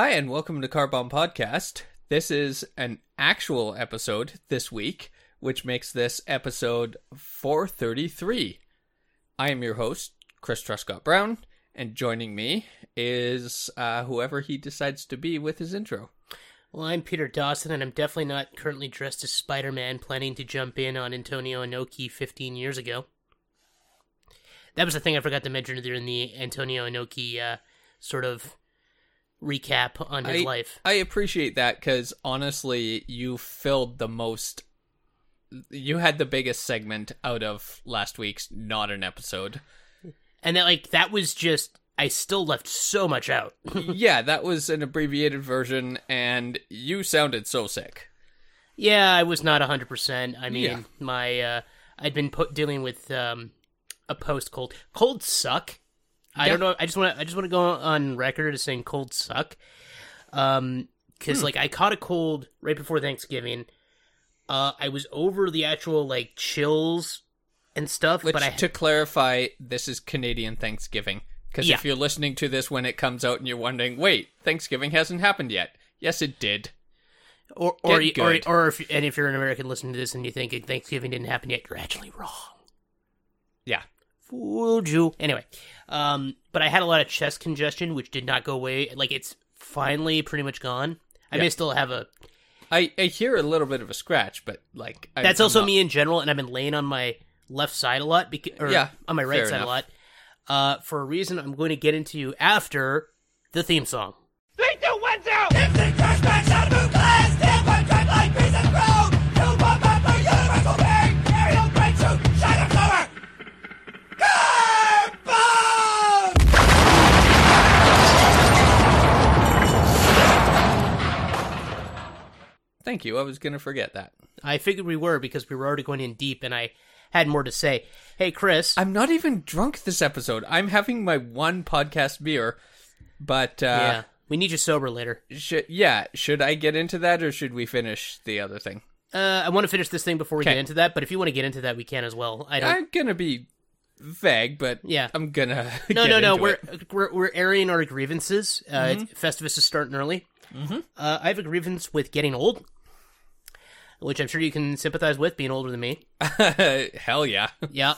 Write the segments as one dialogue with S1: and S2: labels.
S1: Hi, and welcome to Carbon Podcast. This is an actual episode this week, which makes this episode 433. I am your host, Chris Truscott Brown, and joining me is uh, whoever he decides to be with his intro.
S2: Well, I'm Peter Dawson, and I'm definitely not currently dressed as Spider Man planning to jump in on Antonio Inoki 15 years ago. That was the thing I forgot to mention in the Antonio Inoki uh, sort of recap on his
S1: I,
S2: life.
S1: I appreciate that because honestly, you filled the most. You had the biggest segment out of last week's not an episode.
S2: And that, like, that was just. I still left so much out.
S1: yeah, that was an abbreviated version, and you sounded so sick.
S2: yeah, I was not 100%. I mean,
S1: Yeah.
S2: my. Uh, I'd been put, dealing with um, a post cold. Colds suck. I
S1: Yeah.
S2: don't know. I just want to. I just want to go on record as saying colds suck. Um, because
S1: Hmm.
S2: like I caught a cold right before Thanksgiving. Uh, I was over the actual like chills and stuff,
S1: Which,
S2: but I
S1: to clarify, this is Canadian Thanksgiving. Because
S2: Yeah.
S1: if you're listening to this when it comes out and you're wondering, wait, Thanksgiving hasn't happened yet. Yes, it did.
S2: or or
S1: Get
S2: or,
S1: good.
S2: or if and if you're an American listening to this and you think Thanksgiving didn't happen yet, you're actually wrong.
S1: Yeah.
S2: Fooled you. Anyway, um, but I had a lot of chest congestion, which did not go away. Like it's finally pretty much gone. I
S1: Yeah.
S2: may still have a.
S1: I, I hear a little bit of a scratch, but like I,
S2: That's
S1: I'm
S2: also
S1: not-
S2: me in general, and I've been laying on my left side a lot, because, or
S1: Yeah,
S2: on my right side
S1: enough.
S2: a lot, uh, for a reason I'm going to get into after the theme song.
S1: Thank you. I was going to forget that.
S2: I figured we were because we were already going in deep, and I had more to say. Hey, Chris.
S1: I'm not even drunk this episode. I'm having my one podcast beer, but uh,
S2: yeah, we need you sober later.
S1: should yeah, should I get into that or should we finish the other thing?
S2: Uh, I want to finish this thing before we
S1: Okay.
S2: get into that, but if you want to get into that, we can as well. I don't.
S1: I'm gonna be vague, but
S2: Yeah.
S1: I'm gonna
S2: no, no, no. We're.
S1: Mm-hmm.
S2: we're we're airing our grievances. Uh, it's- Festivus is starting early. Mm-hmm. Uh, I have a grievance with getting old, which I'm sure you can sympathize with, being older than me.
S1: hell yeah.
S2: Yeah.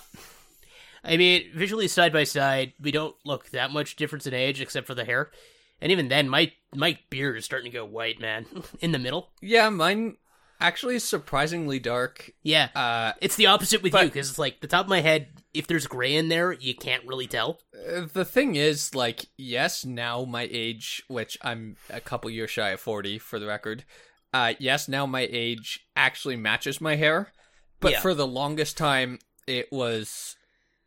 S2: I mean, visually side by side, we don't look that much difference in age except for the hair. And even then, my my beard is starting to go white, man. in the middle.
S1: Yeah, mine actually is surprisingly dark.
S2: Yeah.
S1: Uh,
S2: it's the opposite with you because it's like the top of my head. If there's gray in there, you can't really tell.
S1: Uh, the thing is, like, yes, now my age, which I'm a couple years shy of 40 for the record, uh, yes, now my age actually matches my hair. But
S2: Yeah.
S1: for the longest time, it was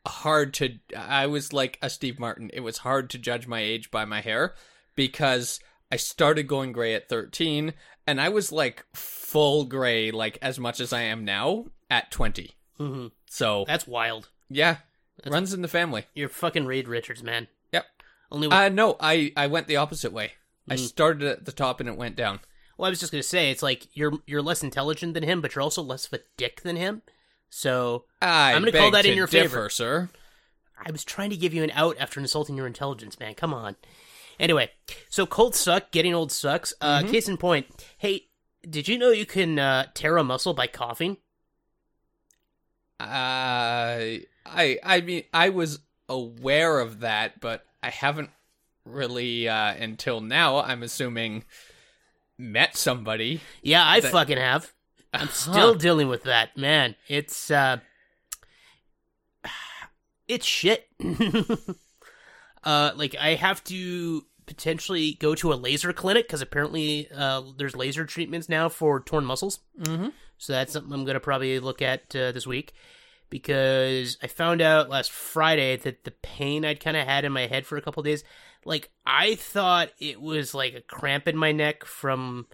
S1: hard to. I was like a Steve Martin. It was hard to judge my age by my hair because I started going gray at 13, and I was like full gray, like as much as I am now at 20.
S2: hmm
S1: So,
S2: That's wild.
S1: yeah, runs in the family.
S2: You're fucking Reed Richards, man.
S1: Yep.
S2: Only. With,
S1: Uh no, I I went the opposite way. I
S2: Mm.
S1: started at the top and it went down.
S2: Well, I was just gonna say it's like you're you're less intelligent than him, but you're also less of a dick than him. So
S1: I
S2: I'm gonna call that in your
S1: differ,
S2: favor.
S1: sir.
S2: I was trying to give you an out after insulting your intelligence, man. Come on. Anyway, so colds suck. Getting old sucks. Uh,
S1: Mm-hmm.
S2: Case in point. Hey, did you know you can uh, tear a muscle by coughing?
S1: Uh, I I mean I was aware of that, but I haven't really uh until now. I'm assuming met somebody.
S2: Yeah, I
S1: That-
S2: fucking have. I'm
S1: Huh.
S2: still dealing with that, man. It's uh, it's shit. uh, like I have to potentially go to a laser clinic because apparently uh, there's laser treatments now for torn muscles.
S1: Mm-hmm.
S2: So that's something I'm gonna probably look at uh, this week because I found out last Friday that the pain I'd kind of had in my head for a couple days, like I thought it was like a cramp in my neck from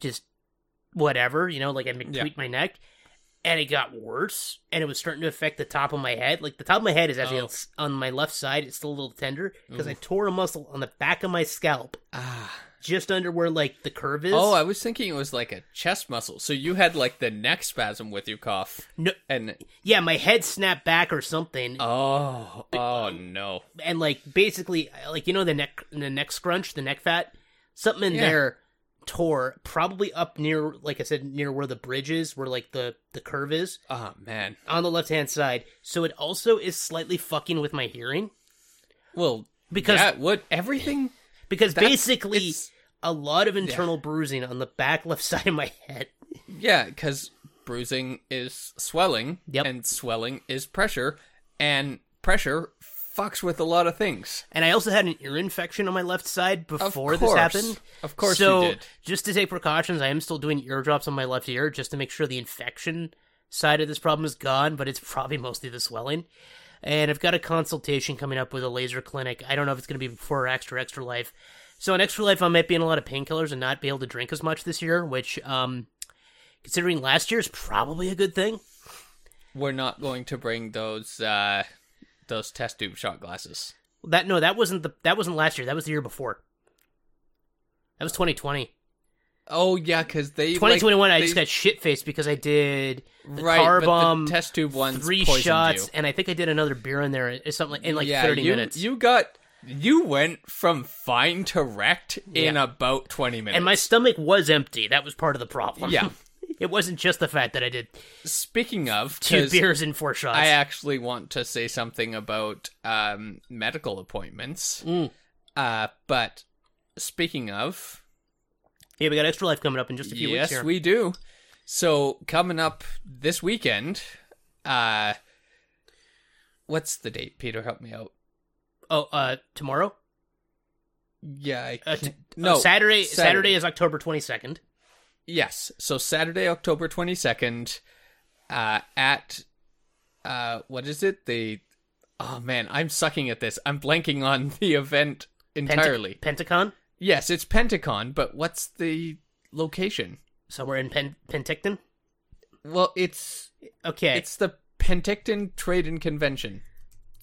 S2: just whatever, you know, like I
S1: Yeah.
S2: tweaked my neck, and it got worse, and it was starting to affect the top of my head. Like the top of my head is actually
S1: Oh.
S2: on- on my left side; it's still a little tender because I tore a muscle on the back of my scalp,
S1: Ah.
S2: Just under where like the curve is.
S1: Oh, I was thinking it was like a chest muscle. So you had like the neck spasm with your cough.
S2: no,
S1: And
S2: yeah, my head snapped back or something,
S1: oh, oh no.
S2: and like basically, like you know the neck, the neck scrunch, the neck fat. Something in
S1: Yeah.
S2: there tore, probably up near, like I said, near where the bridge is, where like the the curve is
S1: Oh man.
S2: on the left hand side. So it also is slightly fucking with my hearing
S1: Well,
S2: because
S1: yeah, what everything?
S2: because
S1: that's-
S2: basically
S1: it's-
S2: a lot of internal bruising on the back left side of my head.
S1: Yeah, because bruising is swelling,
S2: Yep.
S1: and swelling is pressure, and pressure fucks with a lot of things.
S2: And I also had an ear infection on my left side before this happened.
S1: Of course
S2: so,
S1: you did.
S2: just to take precautions, I am still doing eardrops on my left ear just to make sure the infection side of this problem is gone, but it's probably mostly the swelling. And I've got a consultation coming up with a laser clinic. I don't know if it's going to be before extra extra life. So in extra life, I might be in a lot of painkillers and not be able to drink as much this year, which, um, considering last year is probably a good thing.
S1: We're not going to bring those uh those test tube shot glasses.
S2: That no, that wasn't the that wasn't last year. That was the year before. That was 2020.
S1: Oh yeah, because they
S2: 2021,
S1: like,
S2: I just got shit faced because I did the
S1: right,
S2: car bomb,
S1: test tube one,
S2: three shots,
S1: you.
S2: and I think I did another beer in there. It's something like, in like
S1: yeah,
S2: 30
S1: you,
S2: minutes.
S1: You got you went from fine to wrecked in about twenty minutes.
S2: and my stomach was empty. That was part of the problem.
S1: Yeah.
S2: it wasn't just the fact that I did
S1: Speaking of,
S2: two beers and four shots.
S1: I actually want to say something about um, medical appointments.
S2: Mm.
S1: Uh, but speaking of,
S2: yeah, we got extra life coming up in just a few
S1: yes,
S2: weeks here.
S1: we do. So coming up this weekend, uh, what's the date? Peter, help me out.
S2: Oh, uh, tomorrow?
S1: Yeah, I
S2: Uh, t-
S1: no
S2: oh, Saturday, Saturday.
S1: Saturday.
S2: is October 22nd.
S1: Yes. So Saturday, October 22nd, uh, at, uh, what is it? The, oh man, I'm sucking at this. I'm blanking on the event entirely.
S2: Pentacon?
S1: yes, it's Pentacon, but what's the location?
S2: Somewhere in Pen- Penticton?
S1: Well, it's,
S2: Okay.
S1: it's the Penticton Trade and Convention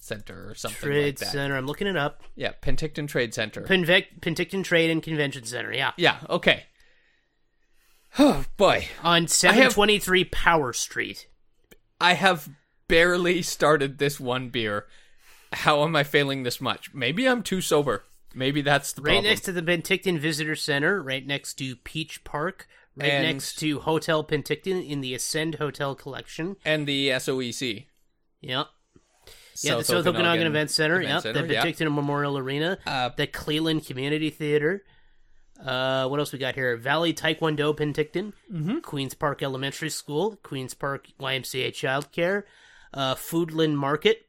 S1: Center or something
S2: Trade
S1: like that.
S2: Center. I'm looking it up.
S1: Yeah, Penticton Trade Center.
S2: Penvec- Penticton Trade and Convention Center. Yeah.
S1: yeah, okay. Oh boy,
S2: On 723 Power Street.
S1: I have barely started this one beer. How am I failing this much? Maybe I'm too sober. Maybe that's the problem.
S2: Right
S1: problem.
S2: next to the Penticton Visitor Center, right next to Peach Park, right
S1: And-
S2: next to Hotel Penticton in the Ascend Hotel Collection.
S1: and the SOEC.
S2: Yep. Yeah, the South Okanagan Event Center.
S1: Event
S2: yep.
S1: Center,
S2: the. Penticton Memorial Arena.
S1: Uh,
S2: the Cleland Community Theater. Uh, what else we got here? Valley Taekwondo Penticton,
S1: Mm-hmm.
S2: Queens Park Elementary School, Queens Park YMCA Childcare, uh, Foodland Market,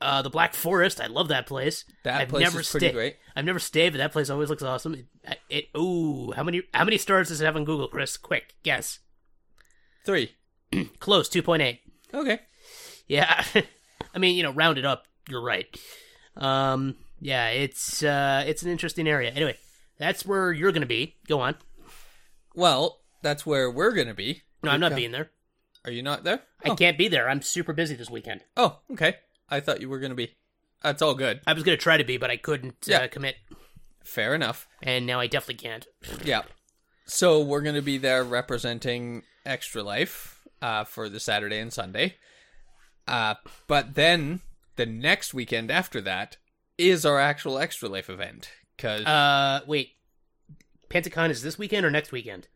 S2: uh, the Black Forest. I love that place.
S1: That
S2: I've
S1: place
S2: never
S1: is pretty great.
S2: I've never stayed, but that place always looks awesome. It, it ooh, how many how many stars does it have on Google, Chris? Quick guess.
S1: Three.
S2: Close, two point eight.
S1: Okay.
S2: Yeah, I mean, you know, round it up. You're right. Um, yeah, it's uh, it's an interesting area. Anyway, that's where you're gonna be. Go on.
S1: Well, that's where we're gonna be.
S2: No, I'm not being there.
S1: Are you not there?
S2: I
S1: Oh.
S2: can't be there. I'm super busy this weekend.
S1: Oh, okay. I thought you were gonna be. That's all good.
S2: I was gonna try to be, but I couldn't
S1: Yeah.
S2: uh, commit,
S1: Fair enough.
S2: and now I definitely can't.
S1: Yeah. So we're gonna be there representing Extra Life uh, for the Saturday and Sunday. Uh, but then the next weekend after that is our actual Extra Life event. Cause
S2: Uh, wait, Pentacon is this weekend or next weekend?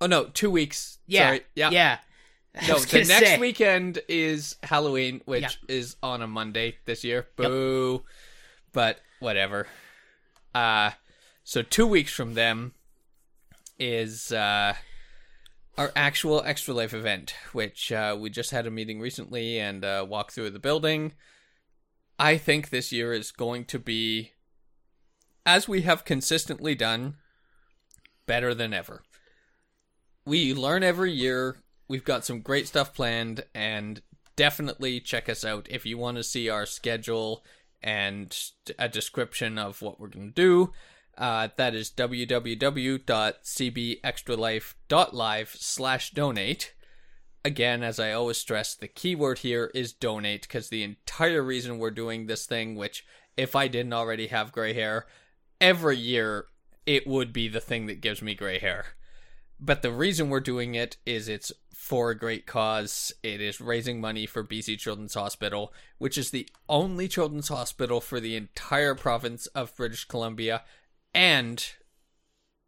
S1: oh no, two weeks.
S2: Yeah,
S1: Sorry. Yeah.
S2: yeah.
S1: No, the next
S2: say.
S1: weekend is Halloween, which
S2: Yeah.
S1: is on a Monday this year. Boo. But whatever. Uh so two weeks from them is uh our actual Extra Life event, which uh, we just had a meeting recently and uh, walked through the building. I think this year is going to be, as we have consistently done, better than ever. We learn every year. We've got some great stuff planned, and definitely check us out if you want to see our schedule and a description of what we're going to do. Uh, that is www.cbextralife.live slash donate. Again, as I always stress, the keyword here is donate because the entire reason we're doing this thing, which if I didn't already have gray hair, every year it would be the thing that gives me gray hair. But the reason we're doing it is it's for a great cause. It is raising money for BC Children's Hospital, which is the only children's hospital for the entire province of British Columbia and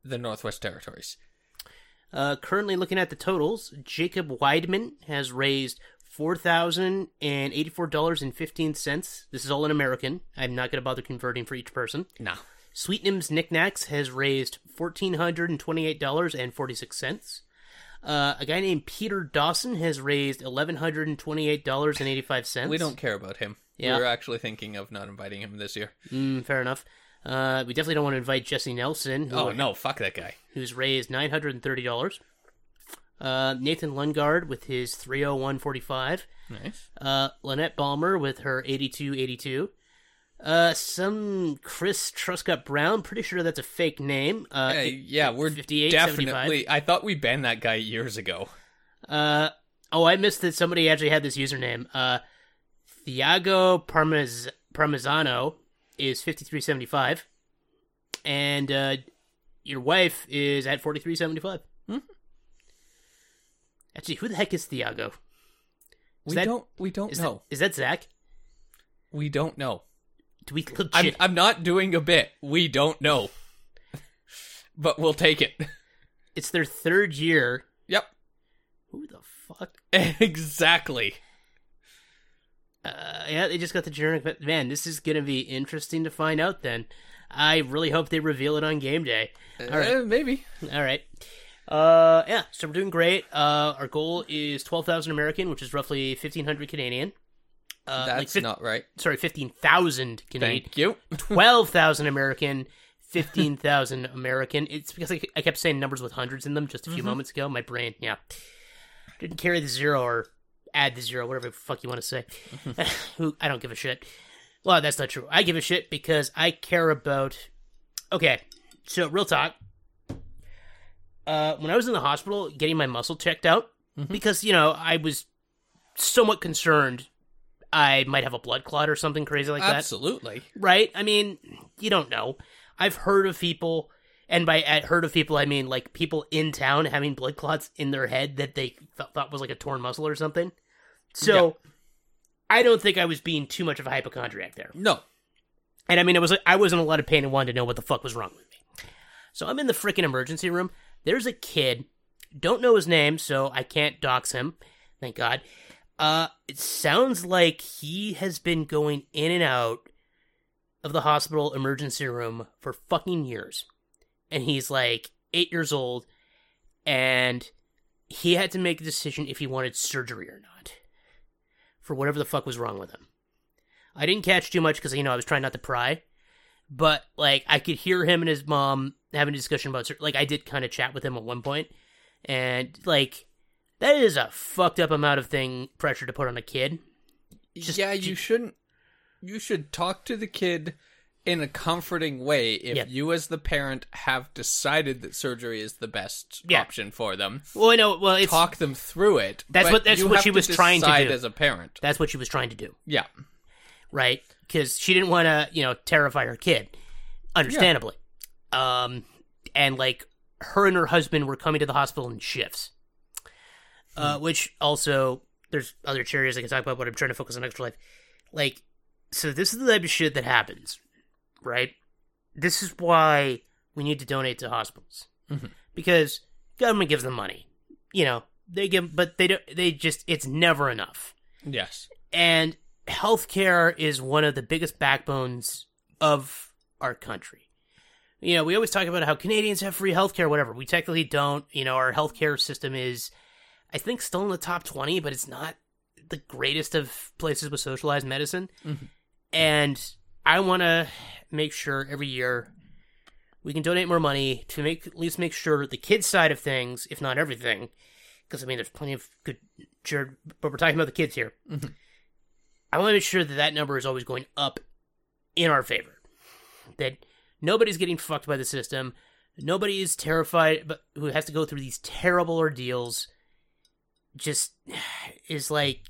S1: the Northwest Territories.
S2: Uh, currently looking at the totals, Jacob Weidman has raised four thousand and eighty-four dollars and fifteen cents. This is all in American. I'm not going to bother converting for each person.
S1: Nah.
S2: Sweetnam's Knickknacks has raised fourteen hundred and twenty-eight dollars and forty-six cents. Uh, a guy named Peter Dawson has raised eleven hundred and twenty-eight dollars and eighty-five cents.
S1: We don't care about him.
S2: Yeah.
S1: We're actually thinking of not inviting him this year.
S2: Mm, fair enough. Uh, we definitely don't want to invite Jesse Nelson, who,
S1: Oh no, fuck that guy.
S2: who's raised nine hundred and thirty dollars. Uh, Nathan Lundgaard with his three hundred one forty-five.
S1: Nice.
S2: Uh, Lynette Balmer with her 8282. Uh, some Chris Truscott Brown, pretty sure that's a fake name. Uh,
S1: yeah, we're
S2: 58,
S1: definitely. I thought we banned that guy years ago.
S2: uh, oh, I missed that somebody actually had this username. Uh, Thiago Parmez- Parmesano is 5375. And, uh, your wife is at 4375.
S1: Hmm.
S2: Actually, who the heck is Thiago?
S1: We
S2: that-
S1: don't. We don't
S2: Is,
S1: know.
S2: that, is that Zach?
S1: we don't know.
S2: Do we legit?
S1: I'm. I'm not doing a bit. We don't know. but we'll take it.
S2: It's their third year.
S1: Yep.
S2: Who the fuck?
S1: Exactly.
S2: Yeah, they just got the generic. But man, this is gonna be interesting to find out. Then, I really hope they reveal it on game day. All right,
S1: Uh, maybe.
S2: all right. Uh, yeah, so we're doing great. Uh, our goal is twelve thousand American, which is roughly fifteen hundred Canadian. Uh,
S1: That's
S2: like
S1: not right.
S2: sorry, fifteen thousand Canadian.
S1: Thank you.
S2: Twelve thousand American. Fifteen thousand American. It's because I, I kept saying numbers with hundreds in them just a few moments ago. My brain, yeah, didn't carry the zero or add the zero, whatever the fuck you want to say. Who I don't give a shit. Well, that's not true. I give a shit because I care about. Okay, so real talk. Uh, when I was in the hospital getting my muscle checked out, because you know I was somewhat concerned I might have a blood clot or something crazy like that
S1: Absolutely.
S2: right? I mean, you don't know. I've heard of people, and by at heard of people, I mean like people in town having blood clots in their head that they th- thought was like a torn muscle or something. So, I don't think I was being too much of a hypochondriac there.
S1: No.
S2: And I mean, it was I was in a lot of pain and wanted to know what the fuck was wrong with me. So I'm in the freaking emergency room. There's a kid, don't know his name, so I can't dox him. Thank God. Uh, it sounds like he has been going in and out of the hospital emergency room for fucking years, and he's like eight years old, and he had to make a decision if he wanted surgery or not for whatever the fuck was wrong with him. I didn't catch too much because you know I was trying not to pry, but like I could hear him and his mom having a discussion about like I did kind of chat with him at one point, and like that is a fucked up amount of thing pressure to put on a kid. Just-
S1: yeah, you shouldn't. You should talk to the kid in a comforting way if
S2: Yeah.
S1: you, as the parent, have decided that surgery is the best
S2: Yeah.
S1: option for them.
S2: Well, I know. Well, it's
S1: Talk them through it.
S2: That's what- that's what she was trying to do.
S1: as a parent.
S2: that's what she was trying to do,
S1: Yeah,
S2: right? Because she didn't want to, you know, terrify her kid, understandably. Um, and like her and her husband were coming to the hospital in shifts, uh, which also there's other areas I can talk about, but I'm trying to focus on extra life. Like, so this is the type of shit that happens, right? This is why we need to donate to hospitals mm-hmm. because government gives them money, you know. They give, but they don't. They just it's never enough
S1: yes,
S2: and healthcare is one of the biggest backbones of our country. You know, we always talk about how Canadians have free healthcare, whatever. We technically don't. You know, our healthcare system is, I think, still in the top 20, but it's not the greatest of places with socialized medicine. Mm-hmm. And I want to make sure every year we can donate more money to make at least make sure the kids' side of things, if not everything, because I mean, there's plenty of good, but we're talking about the kids here. Mm-hmm. I want to make sure that that number is always going up in our favor. That nobody's getting fucked by the system. Nobody is terrified, but who has to go through these terrible ordeals. Just is like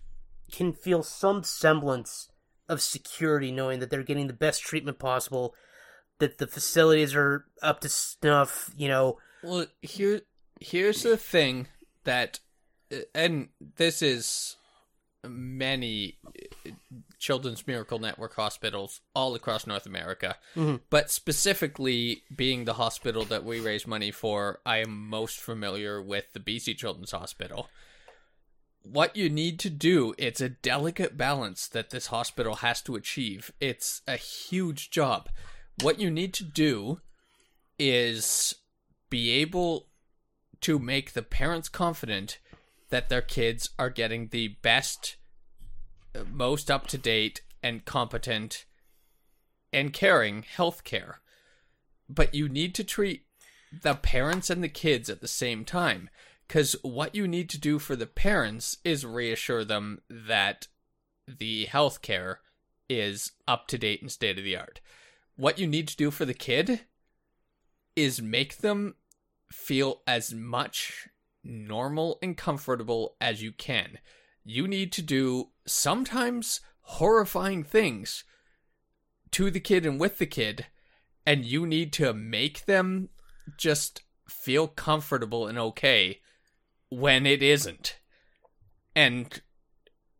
S2: can feel some semblance of security, knowing that they're getting the best treatment possible, that the facilities are up to snuff. You know,
S1: Well, here, here's the thing that, and this is many Children's Miracle Network hospitals all across North America.
S2: Mhm.
S1: But specifically, being the hospital that we raise money for, I am most familiar with the BC Children's Hospital. What you need to do, it's a delicate balance that this hospital has to achieve. It's a huge job. What you need to do is be able to make the parents confident that their kids are getting the best, most up to date, and competent and caring health care. But you need to treat the parents and the kids at the same time. Because what you need to do for the parents is reassure them that the health care is up to date and state of the art. What you need to do for the kid is make them feel as much normal and comfortable as you can. You need to do sometimes horrifying things to the kid and with the kid, and you need to make them just feel comfortable and okay when it isn't. And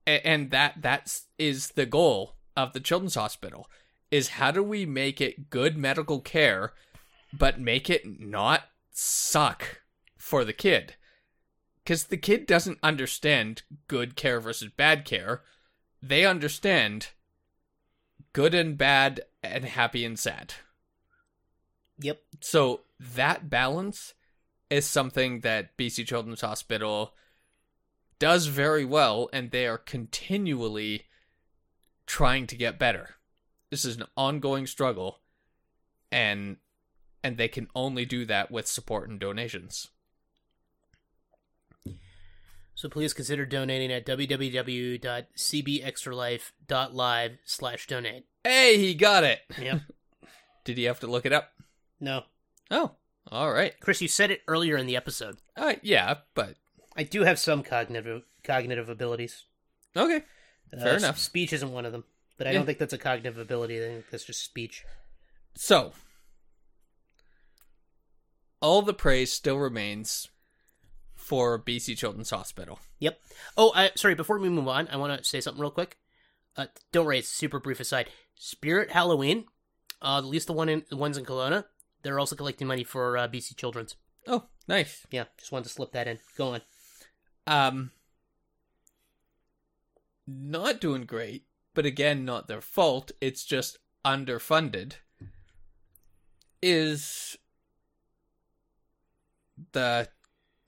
S1: and that that's is the goal of the children's hospital is how do we make it good medical care but make it not suck for the kid because the kid doesn't understand good care versus bad care they understand good and bad and happy and sad
S2: Yep.
S1: so that balance is something that bc children's hospital does very well and they are continually trying to get better this is an ongoing struggle and and they can only do that with support and donations
S2: So please consider donating at www.cbextralife.live slash donate.
S1: hey he got it
S2: Yep.
S1: did he have to look it up
S2: no.
S1: oh all right
S2: Chris, you said it earlier in the episode.
S1: uh, yeah but
S2: I do have some cognitive cognitive abilities.
S1: okay Fair
S2: Uh,
S1: enough.
S2: Speech isn't one of them. But I
S1: Yeah.
S2: don't think that's a cognitive ability. I think that's just speech.
S1: So, all the praise still remains for BC Children's Hospital.
S2: Yep. Oh, I, sorry. Before we move on, I want to say something real quick. Uh, don't worry. It's super brief aside. Spirit Halloween, uh, at least the one in the ones in Kelowna, they're also collecting money for uh, BC Children's.
S1: Oh, nice.
S2: Yeah, just wanted to slip that in. Go on.
S1: Um, not doing great, but again, not their fault. It's just underfunded. Is the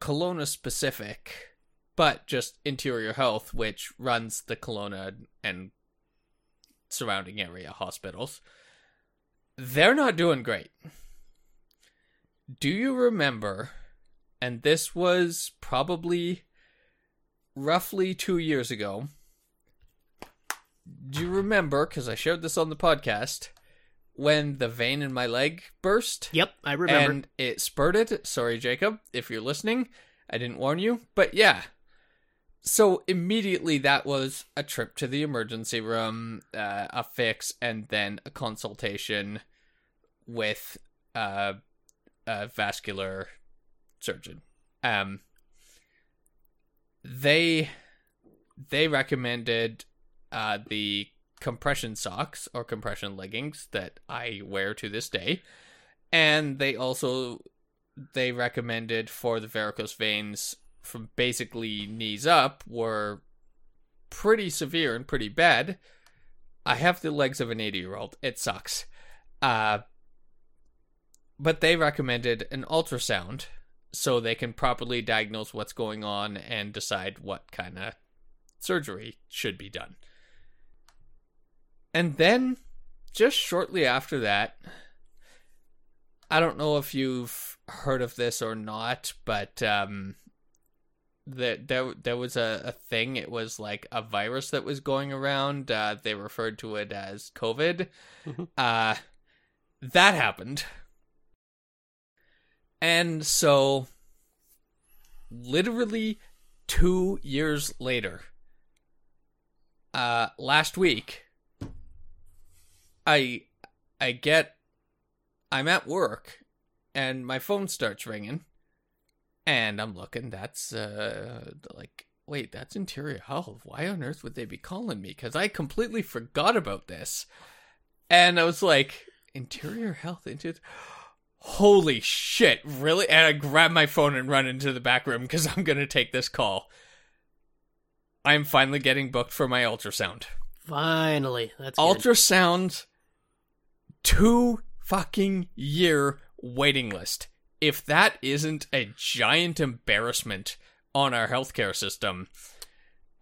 S1: Kelowna specific, but just interior health, which runs the Kelowna and surrounding area hospitals. They're not doing great. Do you remember? And this was probably roughly two years ago. Do you remember? Because I shared this on the podcast when the vein in my leg burst
S2: Yep, I remember.
S1: and it spurted. Sorry, Jacob, if you're listening, I didn't warn you, but yeah. So immediately that was a trip to the emergency room, uh, a fix, and then a consultation with uh, a vascular surgeon. Um, they they recommended uh, the compression socks or compression leggings that I wear to this day, and they also they recommended for the varicose veins from basically knees up were pretty severe and pretty bad. I have the legs of an 80 year old. It sucks. Uh, but they recommended an ultrasound so they can properly diagnose what's going on and decide what kind of surgery should be done. And then, just shortly after that, I don't know if you've heard of this or not, but um, there there there was a, a thing. It was like a virus that was going around. Uh, they referred to it as COVID.
S2: Mhm.
S1: Uh, that happened, and so literally two years later, uh, last week, I I get I'm at work and my phone starts ringing and I'm looking that's uh like wait, that's interior health. Why on earth would they be calling me? Because I completely forgot about this. And I was like, interior health, interior. Holy shit, really? And I grab my phone and run into the back room because I'm going to take this call. I'm finally getting booked for my ultrasound.
S2: Finally, that's good.
S1: Ultrasound, two fucking year waiting list. If that isn't a giant embarrassment on our healthcare system,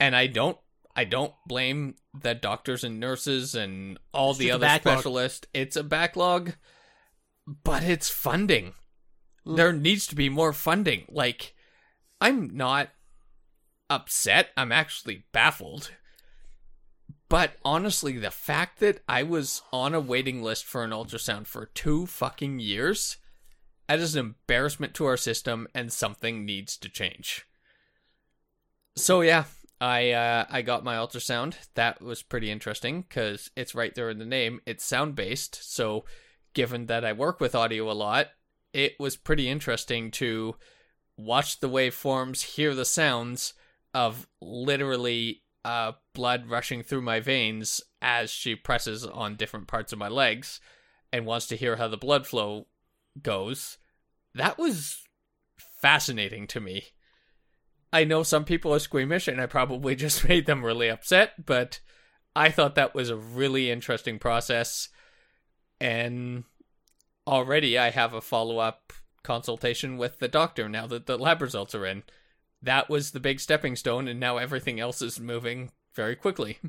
S1: and I don't, I don't blame the doctors and nurses and all
S2: It's
S1: the other specialists. It's a backlog, but it's funding. There needs to be more funding. Like, I'm not upset. I'm actually baffled. But honestly, the fact that I was on a waiting list for an ultrasound for two fucking years, that is an embarrassment to our system, and something needs to change. So yeah, I uh, I got my ultrasound. That was pretty interesting because it's right there in the name. It's sound based, so given that I work with audio a lot, it was pretty interesting to watch the waveforms, hear the sounds of literally uh, blood rushing through my veins as she presses on different parts of my legs and wants to hear how the blood flow goes. That was fascinating to me. I know some people are squeamish and I probably just made them really upset, but I thought that was a really interesting process. And already I have a follow up consultation with the doctor now that the lab results are in. That was the big stepping stone, and now everything else is moving very quickly.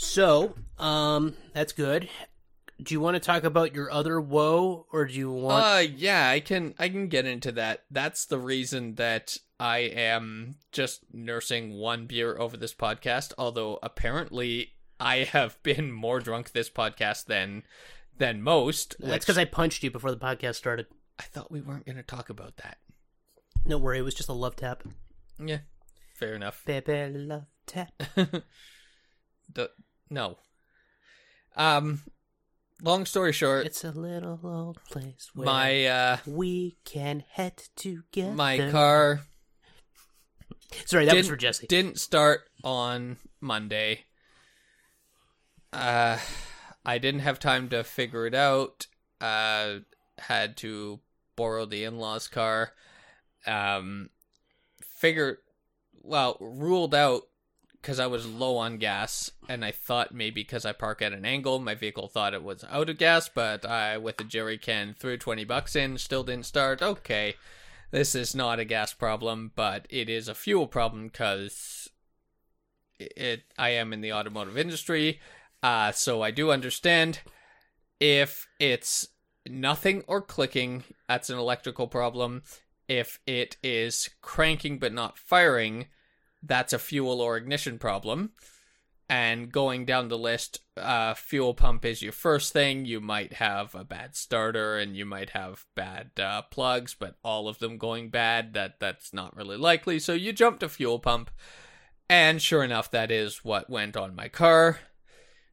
S2: So, um, that's good. Do you want to talk about your other woe, or do you want?
S1: Uh yeah, I can I can get into that. That's the reason that I am just nursing one beer over this podcast, although apparently I have been more drunk this podcast than than most.
S2: that's because I punched you before the podcast started.
S1: I thought we weren't going to talk about that.
S2: No worry, it was just a love tap.
S1: Yeah, fair enough.
S2: Baby love tap.
S1: The, no. Um, long story short,
S2: It's a little old place where
S1: my uh
S2: we can head together.
S1: my car
S2: Sorry, that was for Jesse.
S1: didn't start on Monday. Uh, I didn't have time to figure it out. Uh, had to borrow the in-laws' car. Um, figure, well, ruled out because I was low on gas, and I thought maybe because I park at an angle, my vehicle thought it was out of gas. But I, with a jerry can, threw twenty bucks in, still didn't start. Okay, this is not a gas problem, but it is a fuel problem because it. I am in the automotive industry, uh, so I do understand if it's nothing or clicking, that's an electrical problem. If it is cranking but not firing, that's a fuel or ignition problem. And going down the list, uh, fuel pump is your first thing. You might have a bad starter, and you might have bad uh, plugs, but all of them going bad. That that's not really likely. So you jump to fuel pump, and sure enough, that is what went on my car.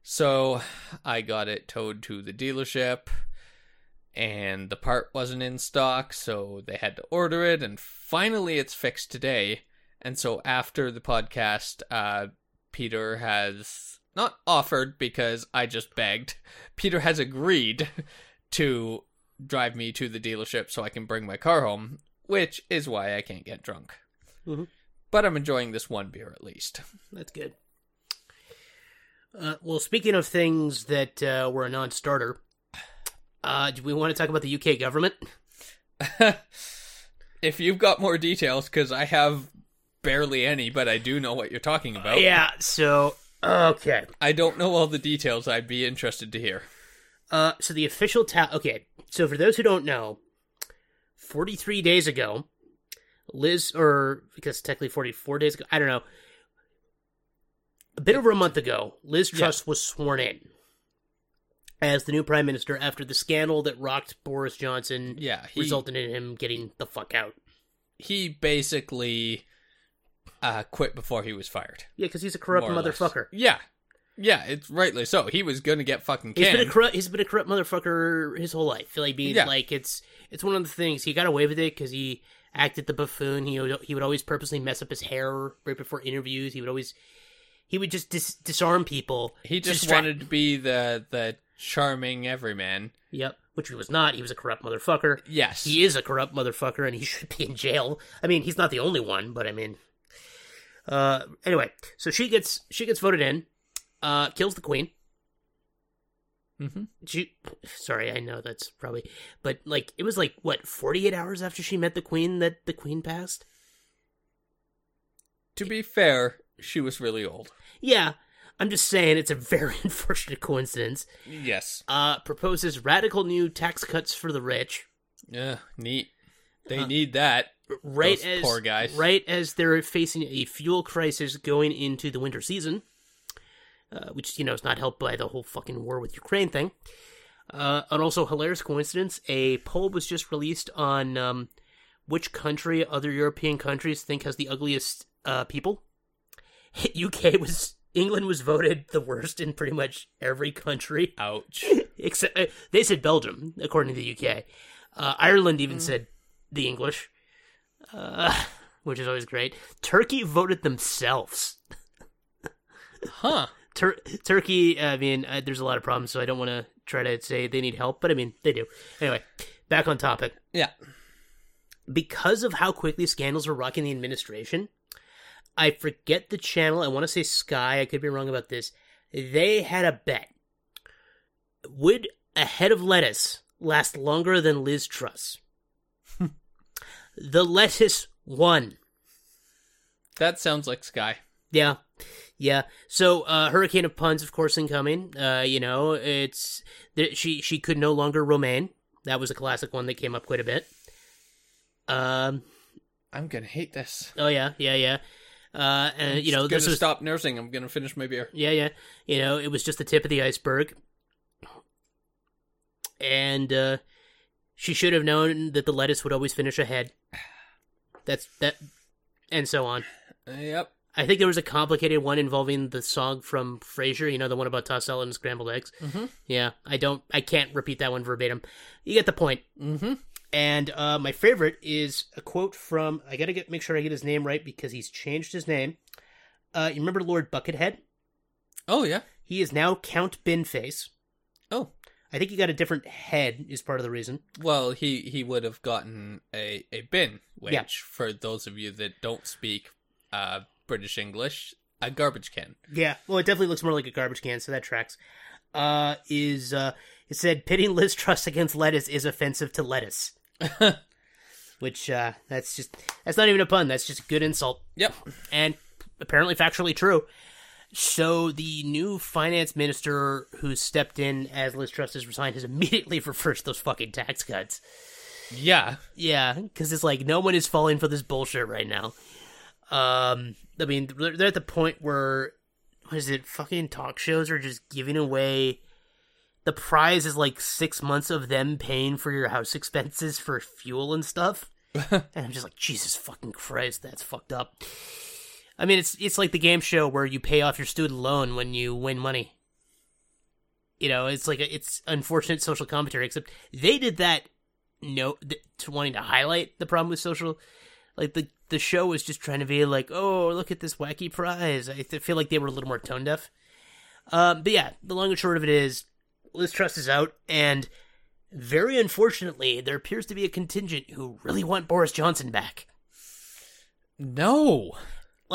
S1: So I got it towed to the dealership, and the part wasn't in stock, so they had to order it, and finally it's fixed today. And so after the podcast, uh, Peter has not offered because I just begged. Peter has agreed to drive me to the dealership so I can bring my car home, which is why I can't get drunk.
S2: Mhm.
S1: But I'm enjoying this one beer at least.
S2: That's good. Uh, well, speaking of things that uh, were a non-starter, uh, do we want to talk about the UK government?
S1: if you've got more details, because I have barely any, but I do know what you're talking about.
S2: Yeah. So okay.
S1: I don't know all the details. I'd be interested to hear.
S2: Uh, so the official ta- okay. So for those who don't know, forty-three days ago, Liz, or because technically forty-four days ago, I don't know. A bit over a month ago, Liz Truss was sworn in as the new prime minister after the scandal that rocked Boris Johnson.
S1: Yeah, he
S2: resulted in him getting the fuck out.
S1: he basically uh, quit before he was fired.
S2: Yeah, because he's a corrupt
S1: or less.
S2: motherfucker.
S1: Yeah, yeah, it's rightly so. He was going to get fucking
S2: He's
S1: canned.
S2: been a corrupt. He's been a corrupt motherfucker his whole life. Like, being,
S1: Yeah.
S2: like it's it's one of the things he got away with it because he acted the buffoon. He would he would always purposely mess up his hair right before interviews. He would always he would just dis- disarm people.
S1: He just
S2: distract-
S1: wanted to be the the charming everyman.
S2: Yep, which he was not. He was a corrupt motherfucker.
S1: Yes.
S2: He is a corrupt motherfucker, and he should be in jail. I mean, he's not the only one, but I mean, uh, anyway. So she gets she gets voted in, uh, kills the queen.
S1: Mm-hmm.
S2: She, sorry, I know that's probably, but like it was like what forty eight hours after she met the queen that the queen passed.
S1: To be fair, she was really old.
S2: Yeah, I'm just saying it's a very unfortunate coincidence.
S1: Yes.
S2: Uh, proposes radical new tax cuts for the rich.
S1: Yeah, neat. They
S2: Uh,
S1: need that.
S2: Right
S1: Those
S2: as
S1: poor guys.
S2: right as they're facing a fuel crisis going into the winter season, uh, which you know is not helped by the whole fucking war with Ukraine thing. Uh, and also hilarious coincidence, a poll was just released on um, which country other European countries think has the ugliest uh, people. UK was England was voted the worst in pretty much every country
S1: Ouch.
S2: except uh, they said Belgium, according to the UK. Uh, Ireland even said the English, uh, which is always great. Turkey voted themselves.
S1: Huh.
S2: Tur- Turkey, I mean, uh, there's a lot of problems, so I don't want to try to say they need help, but I mean, they do. Anyway, back on topic.
S1: Yeah.
S2: Because of how quickly scandals were rocking the administration, I forget the channel. I want to say Sky. I could be wrong about this. They had a bet. Would a head of lettuce last longer than Liz Truss? The lettuce won.
S1: That sounds like Sky.
S2: Yeah. Yeah. So, uh, Hurricane of Puns, of course, incoming. Uh, you know, it's she she could no longer remain. That was a classic one that came up quite a bit. Um.
S1: I'm gonna hate this.
S2: Oh yeah. Yeah. Yeah. Uh. And you know,
S1: I'm
S2: this was
S1: stop nursing. I'm gonna finish my beer.
S2: yeah. Yeah. You know, it was just the tip of the iceberg. And uh, she should have known that the lettuce would always finish ahead. That's that, and so on.
S1: Yep.
S2: I think there was a complicated one involving the song from Frasier, you know, the one about tossed salad and scrambled eggs.
S1: Mhm.
S2: Yeah, I don't, I can't repeat that one verbatim. You get the point.
S1: Mm-hmm.
S2: And uh, my favorite is a quote from, I gotta get make sure I get his name right because he's changed his name. Uh, you remember Lord Buckethead?
S1: Oh yeah.
S2: He is now Count Binface.
S1: Oh.
S2: I think he got a different head, is part of the reason.
S1: Well, he he would have gotten a a bin, which
S2: Yeah.
S1: for those of you that don't speak uh British English, a garbage can.
S2: Yeah, well, it definitely looks more like a garbage can, so that tracks. Uh, is uh, it said pitting Liz Truss against lettuce is offensive to lettuce, which uh, that's just that's not even a pun. That's just a good insult,
S1: Yep.
S2: and apparently factually true. So the new finance minister who stepped in as Liz Truss has resigned has immediately reversed those fucking tax cuts.
S1: Yeah.
S2: Yeah, because it's like no one is falling for this bullshit right now. Um, I mean, they're they're at the point where what is it? Fucking talk shows are just giving away. The prize is like six months of them paying for your house expenses for fuel and stuff. and I'm just like, Jesus fucking Christ, that's fucked up. I mean, it's it's like the game show where you pay off your student loan when you win money. You know, it's like a, it's unfortunate social commentary. Except they did that no th- to wanting to highlight the problem with social like the the show was just trying to be like oh look at this wacky prize i th- feel like they were a little more tone deaf um but yeah the long and short of it is liz Truss is out and very unfortunately there appears to be a contingent who really want boris johnson back
S1: No.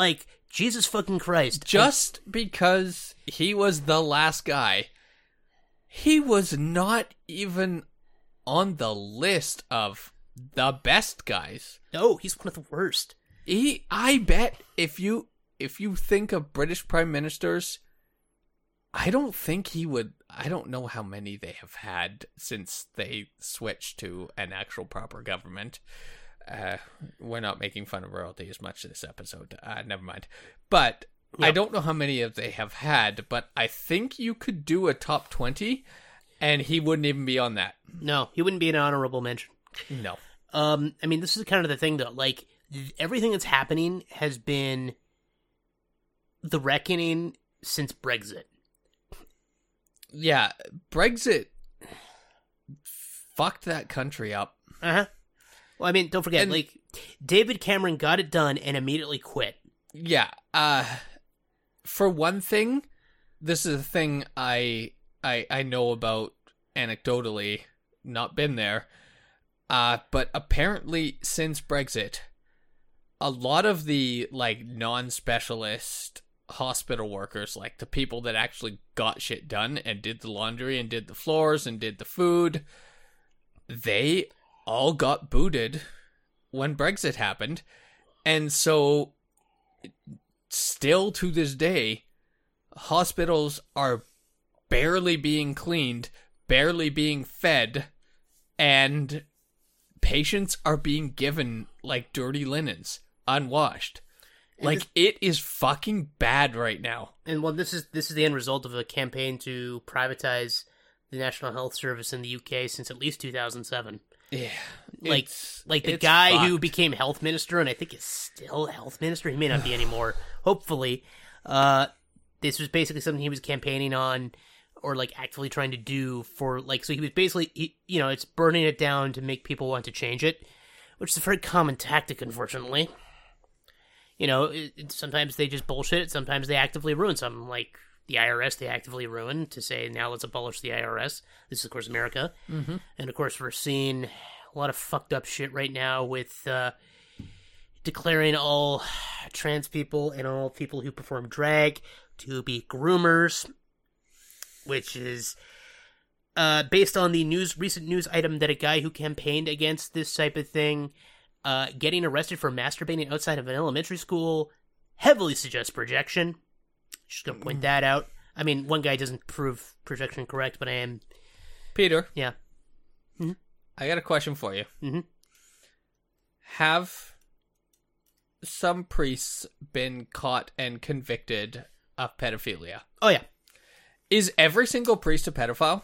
S2: Like jesus fucking christ
S1: Just because he was the last guy, he was not even on the list of the best guys.
S2: no he's one of the worst
S1: He, I bet if you if you think of British prime ministers, I don't think he would. I don't know how many they have had since they switched to an actual proper government. Uh, we're not making fun of royalty as much this episode. Uh, never mind. But I don't know how many of they have had. But I think you could do a top twenty, and he wouldn't even be on that.
S2: no he wouldn't be an honorable mention
S1: No.
S2: Um, I mean, this is kind of the thing, though. Like everything that's happening has been the reckoning since Brexit.
S1: Yeah, Brexit fucked that country up.
S2: Uh huh. Well, I mean, don't forget,
S1: And-
S2: like David Cameron got it done and immediately quit.
S1: Yeah. Uh for one thing, this is a thing I I I know about anecdotally, not been there. Uh but apparently since Brexit, a lot of the like non-specialist hospital workers, like the people that actually got shit done and did the laundry and did the floors and did the food, they all got booted when Brexit happened. And so still to this day, hospitals are barely being cleaned, barely being fed, and patients are being given like dirty linens, unwashed. Like
S2: this-
S1: it is fucking bad right now.
S2: And well, this is this is the end result of a campaign to privatize the National Health Service in the UK since at least 2007.
S1: Yeah.
S2: Like
S1: it's-
S2: like the guy who became health minister and I think is still health minister. He may not be anymore. Hopefully, uh, this was basically something he was campaigning on or like actively trying to do for like so he was basically he, you know it's burning it down to make people want to change it, which is a very common tactic, unfortunately. You know, it, it- sometimes they just bullshit. it, Sometimes they actively ruin something. Like the IRS, they actively ruin to say now let's abolish the IRS. This is of course America, mm-hmm. and of course we're seeing a lot of fucked up shit right now with uh, declaring all trans people and all people who perform drag to be groomers, which is uh, based on the news recent news item that a guy who campaigned against this type of thing uh, getting arrested for masturbating outside of an elementary school heavily suggests projection. Just gonna point that out. I mean, one guy doesn't prove projection correct, but I am
S1: Peter,
S2: yeah.
S1: I got a question for you.
S2: Mhm.
S1: Have some priests been caught and convicted of pedophilia?
S2: Oh yeah.
S1: Is every single priest a pedophile?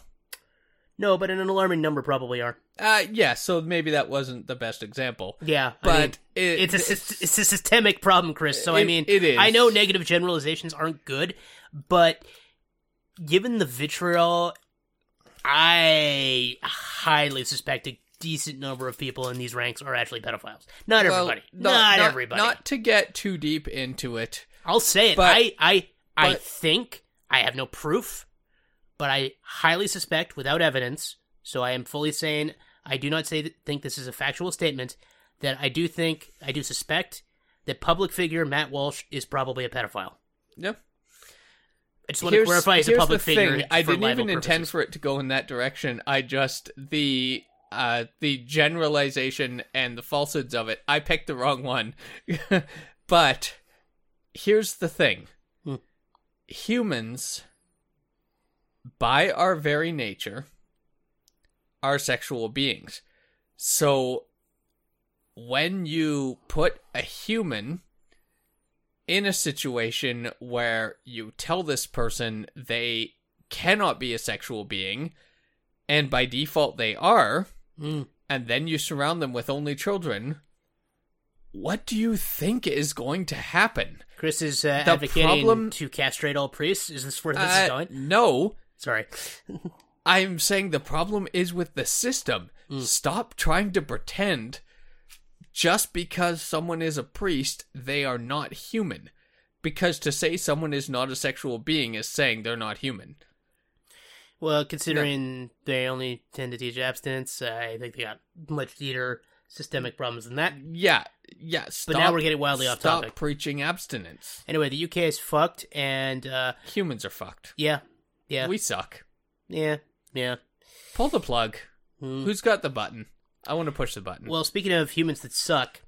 S2: No, but an alarming number probably are.
S1: Uh, yeah. So maybe that wasn't the best example.
S2: Yeah, I
S1: But
S2: mean,
S1: it-
S2: it's a sys- it's a systemic problem, Chris. So I mean,
S1: it is.
S2: I know negative generalizations aren't good, but given the vitriol, I highly suspect a decent number of people in these ranks are actually pedophiles. Not
S1: Well,
S2: everybody. not, everybody.
S1: Not to get too deep into it.
S2: I'll say it.
S1: but-
S2: I I I think I have no proof, but I highly suspect without evidence. So I am fully saying I do not say that, think this is a factual statement. That I do think I do suspect that public figure Matt Walsh is probably a pedophile.
S1: Yep.
S2: I just want to clarify he's a public figure.
S1: I didn't even intend for it to go in that direction. I just the uh the generalization and the falsehoods of it. I picked the wrong one. but here's the thing.
S2: Hmm.
S1: Humans by our very nature are sexual beings. So when you put a human in a situation where you tell this person they cannot be a sexual being, and by default they are,
S2: Mm.
S1: and then you surround them with only children, what do you think is going to happen?
S2: Chris is uh,
S1: The
S2: advocating
S1: problem-
S2: to castrate all priests. Is this where this is
S1: Uh,
S2: going?
S1: no,
S2: Sorry.
S1: I'm saying the problem is with the system. Stop trying to pretend just because someone is a priest, they are not human. Because to say someone is not a sexual being is saying they're not human.
S2: Well, considering they only tend to teach abstinence, I think they got much deeper systemic problems than that.
S1: Yeah, yeah. Stop,
S2: But now we're getting wildly off
S1: stop
S2: topic.
S1: preaching abstinence.
S2: Anyway, the UK is fucked, and uh,
S1: Humans are fucked.
S2: yeah, yeah,
S1: We suck.
S2: yeah, yeah.
S1: Pull the plug.
S2: Hmm.
S1: Who's got the button? I want to push the button.
S2: Well, speaking of humans that suck,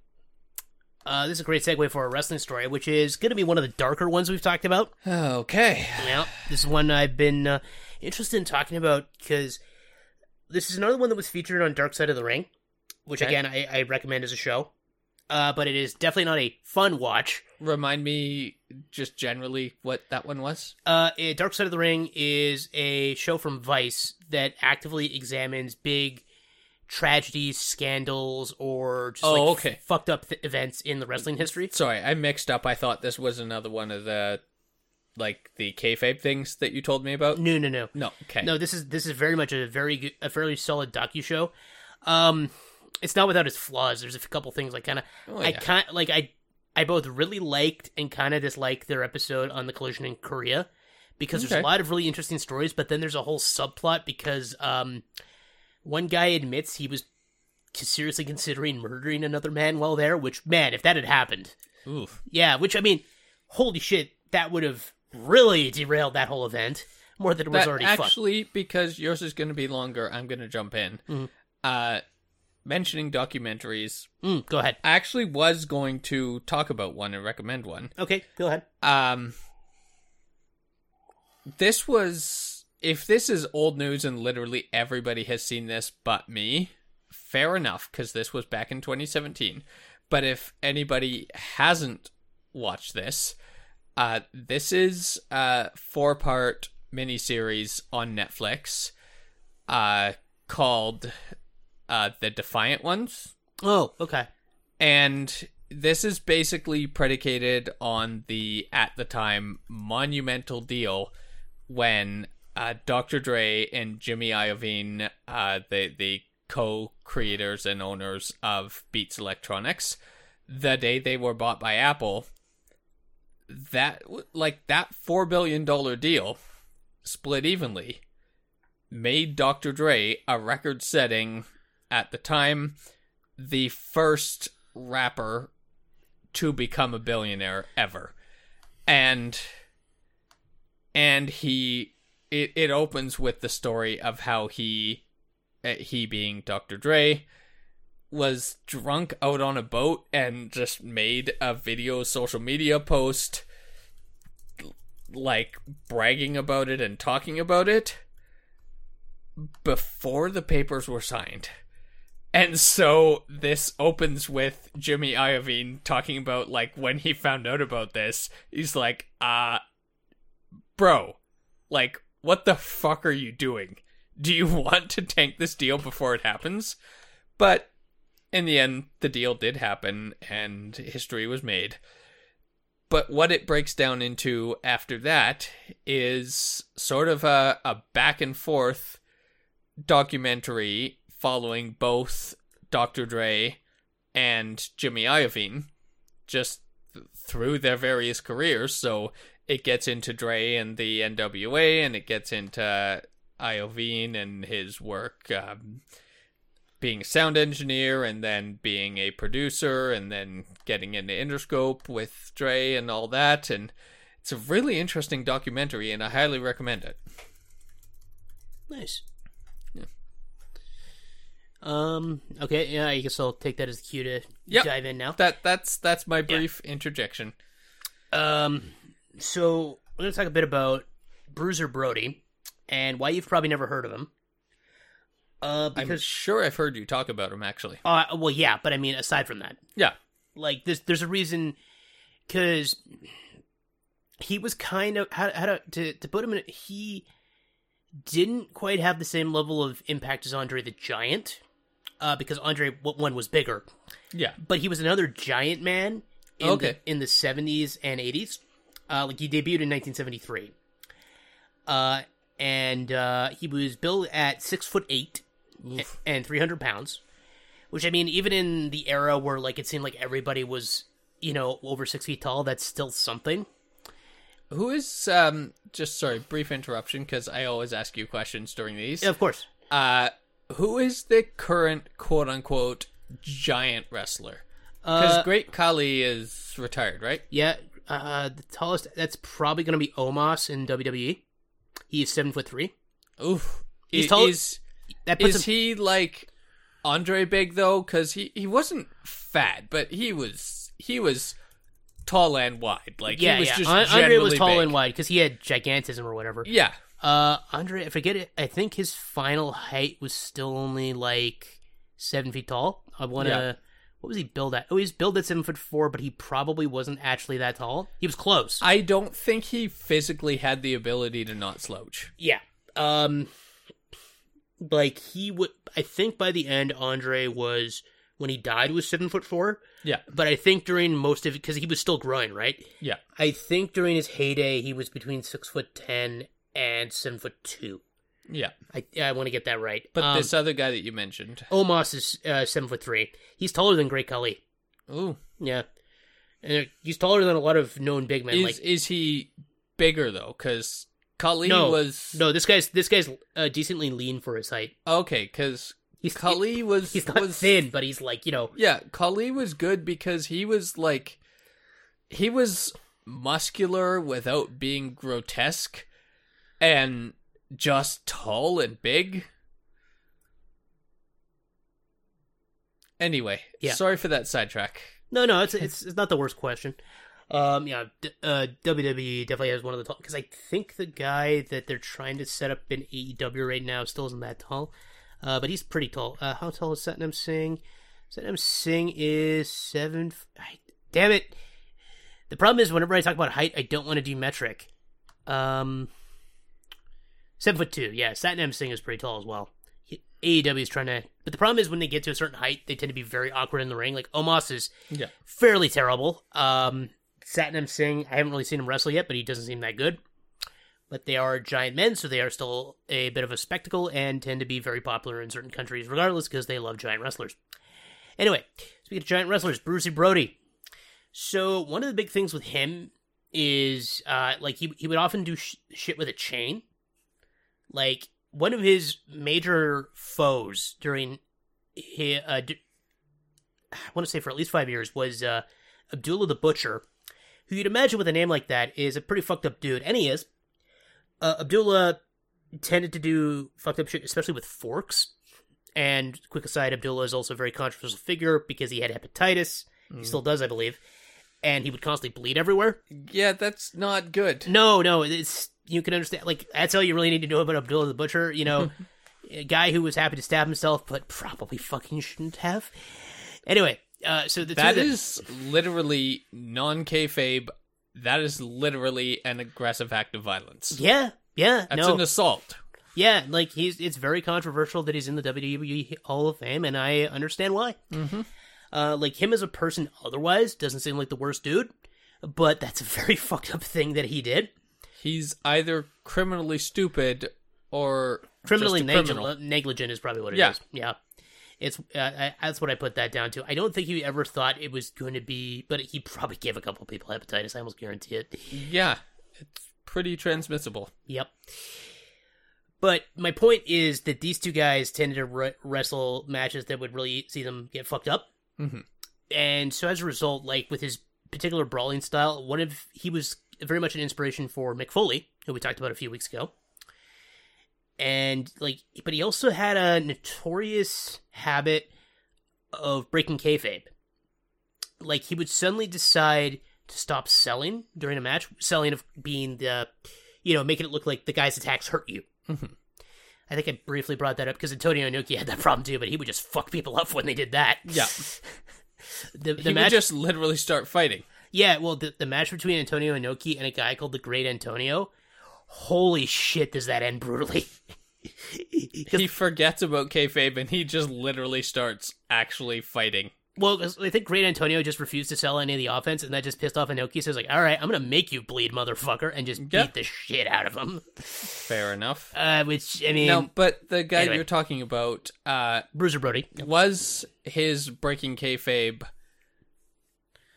S2: uh, this is a great segue for a wrestling story, which is going to be one of the darker ones we've talked about.
S1: okay.
S2: Yeah, this is one I've been uh, interested in talking about because this is another one that was featured on Dark Side of the Ring, which
S1: Okay.
S2: again I, I recommend as a show. Uh, but it is definitely not a fun watch.
S1: Remind me just generally what that one was.
S2: Uh, Dark Side of the Ring is a show from Vice that actively examines big tragedies, scandals, or just
S1: Oh,
S2: like
S1: okay.
S2: fucked up th- events in the wrestling history.
S1: Sorry, I mixed up. I thought this was another one of the like the kayfabe things that you told me about.
S2: No, no, no.
S1: No, okay.
S2: No, this is this is very much a very good, a fairly solid docu show. Um, it's not without its flaws. There's a couple things I kind of
S1: Oh,
S2: I kind like I I both really liked and kind of disliked their episode on the collision in Korea because there's a lot of really interesting stories, but then there's a whole subplot because um one guy admits he was seriously considering murdering another man while there, which man, if that had happened,
S1: Oof.
S2: yeah, which I mean, holy shit, that would have really derailed that whole event more than it was
S1: That
S2: already
S1: actually, because yours is going to be longer, I'm going to jump in.
S2: Mhm.
S1: Uh, mentioning documentaries,
S2: Mm, go ahead.
S1: I actually was going to talk about one and recommend one.
S2: Okay, go ahead.
S1: Um, this was if this is old news and literally everybody has seen this but me, fair enough because this was back in 2017. But if anybody hasn't watched this, uh, this is a four part miniseries on Netflix, uh, called uh, The Defiant Ones
S2: Oh, okay.
S1: and this is basically predicated on the at the time monumental deal when uh, Dr. Dre and Jimmy Iovine, uh, the the co-creators and owners of Beats Electronics, the day they were bought by Apple, that like that four billion dollar deal, split evenly, made Dr. Dre a record-setting at the time the first rapper to become a billionaire ever and and he it, it opens with the story of how he uh, he being Dr. Dre was drunk out on a boat and just made a video social media post like bragging about it and talking about it before the papers were signed. And so this opens with Jimmy Iovine talking about like when he found out about this, he's like, uh bro, like what the fuck are you doing? Do you want to tank this deal before it happens? But in the end, the deal did happen and history was made. But what it breaks down into after that is sort of a, a back and forth documentary following both Dr. Dre and Jimmy Iovine just th- through their various careers. So it gets into Dre and the NWA, and it gets into Iovine and his work um, being a sound engineer, and then being a producer, and then getting into Interscope with Dre and all that. And it's a really interesting documentary, and I highly recommend it.
S2: Nice. Um. Okay. Yeah. I guess I'll take that as the cue to
S1: Yep.
S2: dive in now.
S1: That that's that's my brief interjection.
S2: Um. So we're gonna talk a bit about Bruiser Brody and why you've probably never heard of him. Uh,
S1: I'm
S2: because
S1: sure I've heard you talk about him actually.
S2: uh, well, yeah, but I mean, aside from that,
S1: Yeah.
S2: like there's there's a reason because he was kind of how how to to, to put him in he didn't quite have the same level of impact as Andre the Giant uh, because Andre one was bigger,
S1: Yeah.
S2: but he was another giant man in
S1: Okay.
S2: the, in the 70s and 80s. Uh, like he debuted in 1973. Uh, and uh, he was billed at six foot eight a- and 300 pounds, which I mean, even in the era where like it seemed like everybody was, you know, over six feet tall, that's still something.
S1: Who is um just sorry, brief interruption because I always ask you questions during these.
S2: Yeah, of course.
S1: Uh who is the current quote unquote giant wrestler? Because
S2: Uh,
S1: Great Khali is retired, right?
S2: yeah, uh, the tallest, that's probably going to be Omos in WWE. He is seven foot three.
S1: Oof.
S2: He's tall-
S1: Is
S2: That puts
S1: is
S2: him,
S1: he like Andre big though? Because he he wasn't fat, but he was he was tall and wide. Like
S2: yeah,
S1: he was
S2: yeah. Andre was tall
S1: big.
S2: and wide because he had gigantism or whatever.
S1: Yeah.
S2: Uh, Andre, I forget it. I think his final height was still only like seven feet tall. I want to.
S1: Yeah.
S2: What was he billed at? Oh, he was billed at seven foot four, but he probably wasn't actually that tall. He was close.
S1: I don't think he physically had the ability to not slouch.
S2: yeah. Um, like he would. I think by the end, Andre was when he died was seven foot four.
S1: Yeah.
S2: But I think during most of it, because he was still growing, right?
S1: Yeah.
S2: I think during his heyday, he was between six foot ten and seven foot two.
S1: Yeah.
S2: I I want to get that right.
S1: But
S2: Um,
S1: this other guy that you mentioned.
S2: Omos is uh, seven foot three. He's taller than Great Khali.
S1: Ooh.
S2: Yeah, and he's taller than a lot of known big men.
S1: Is
S2: like
S1: is he bigger though? Because Khali
S2: no,
S1: was
S2: no, this guy's this guy's uh, decently lean for his height.
S1: okay. Because
S2: He's
S1: Khali was
S2: He's not
S1: was
S2: thin, but he's like you know.
S1: Yeah, Khali was good because he was like he was muscular without being grotesque and just tall and big. Anyway,
S2: Yeah.
S1: sorry for that sidetrack.
S2: No, no, it's it's it's not the worst question. Um, yeah, d- uh, WWE definitely has one of the tall because I think the guy that they're trying to set up in AEW right now still isn't that tall, uh, but he's pretty tall. Uh, how tall is Satnam Singh? Satnam Singh is seven. f- I, damn it! The problem is whenever I talk about height, I don't want to do metric. Um, seven foot two. Yeah, Satnam Singh is pretty tall as well. AEW is trying to, but the problem is when they get to a certain height, they tend to be very awkward in the ring. Like Omos is
S1: Yeah.
S2: fairly terrible. Um, Satnam Singh, I haven't really seen him wrestle yet, but he doesn't seem that good. But they are giant men, so they are still a bit of a spectacle and tend to be very popular in certain countries, regardless, because they love giant wrestlers. Anyway, speaking of giant wrestlers, Bruiser Brody. So one of the big things with him is, uh, like he he would often do sh- shit with a chain. Like one of his major foes during his, uh, d- I want to say for at least five years was uh, Abdullah the Butcher, who you'd imagine with a name like that is a pretty fucked up dude, and he is. Uh, Abdullah tended to do fucked up shit, especially with forks. And quick aside, Abdullah is also a very controversial figure because he had hepatitis. He still does, I believe. And he would constantly bleed everywhere.
S1: Yeah, that's not good.
S2: No, no, it's you can understand. Like that's all you really need to know about Abdullah the Butcher. You know, a guy who was happy to stab himself, but probably fucking shouldn't have. Anyway, uh, so the
S1: That is literally non kayfabe. That is literally an aggressive act of violence.
S2: yeah, yeah,
S1: That's
S2: no,
S1: an assault.
S2: yeah. Like he's it's very controversial that he's in the WWE Hall of Fame, and I understand why.
S1: Mm-hmm.
S2: Uh, like him as a person, otherwise doesn't seem like the worst dude, but that's a very fucked up thing that he did.
S1: He's either criminally stupid or
S2: criminally
S1: just a criminal.
S2: negligent, negligent is probably what it is.
S1: Yeah.
S2: yeah. It's uh, I, that's what I put that down to. I don't think he ever thought it was going to be, but he probably gave a couple people hepatitis. I almost guarantee it.
S1: Yeah, it's pretty transmissible.
S2: Yep. But my point is that these two guys tended to re- wrestle matches that would really see them get fucked up,
S1: Mhm.
S2: and so as a result, like with his particular brawling style, one of he was very much an inspiration for Mick Foley, who we talked about a few weeks ago. And like, but he also had a notorious habit of breaking kayfabe. Like he would suddenly decide to stop selling during a match, selling of being the, you know, making it look like the guy's attacks hurt you.
S1: Mhm.
S2: I think I briefly brought that up because Antonio Inoki had that problem too, but he would just fuck people up when they did that.
S1: Yeah.
S2: the the
S1: he
S2: match,
S1: would just literally start fighting.
S2: Yeah, well, the, the match between Antonio Inoki and a guy called the Great Antonio, holy shit, does that end brutally?
S1: He forgets about kayfabe and he just literally starts actually fighting.
S2: Well, I think Great Antonio just refused to sell any of the offense, and that just pissed off Inoki. So he's like, "All right, I'm gonna make you bleed, motherfucker," and just
S1: Yeah.
S2: beat the shit out of him.
S1: Fair enough.
S2: Uh, which I mean,
S1: no, but the guy
S2: anyway.
S1: you're talking about uh,
S2: Bruiser Brody.
S1: was his breaking kayfabe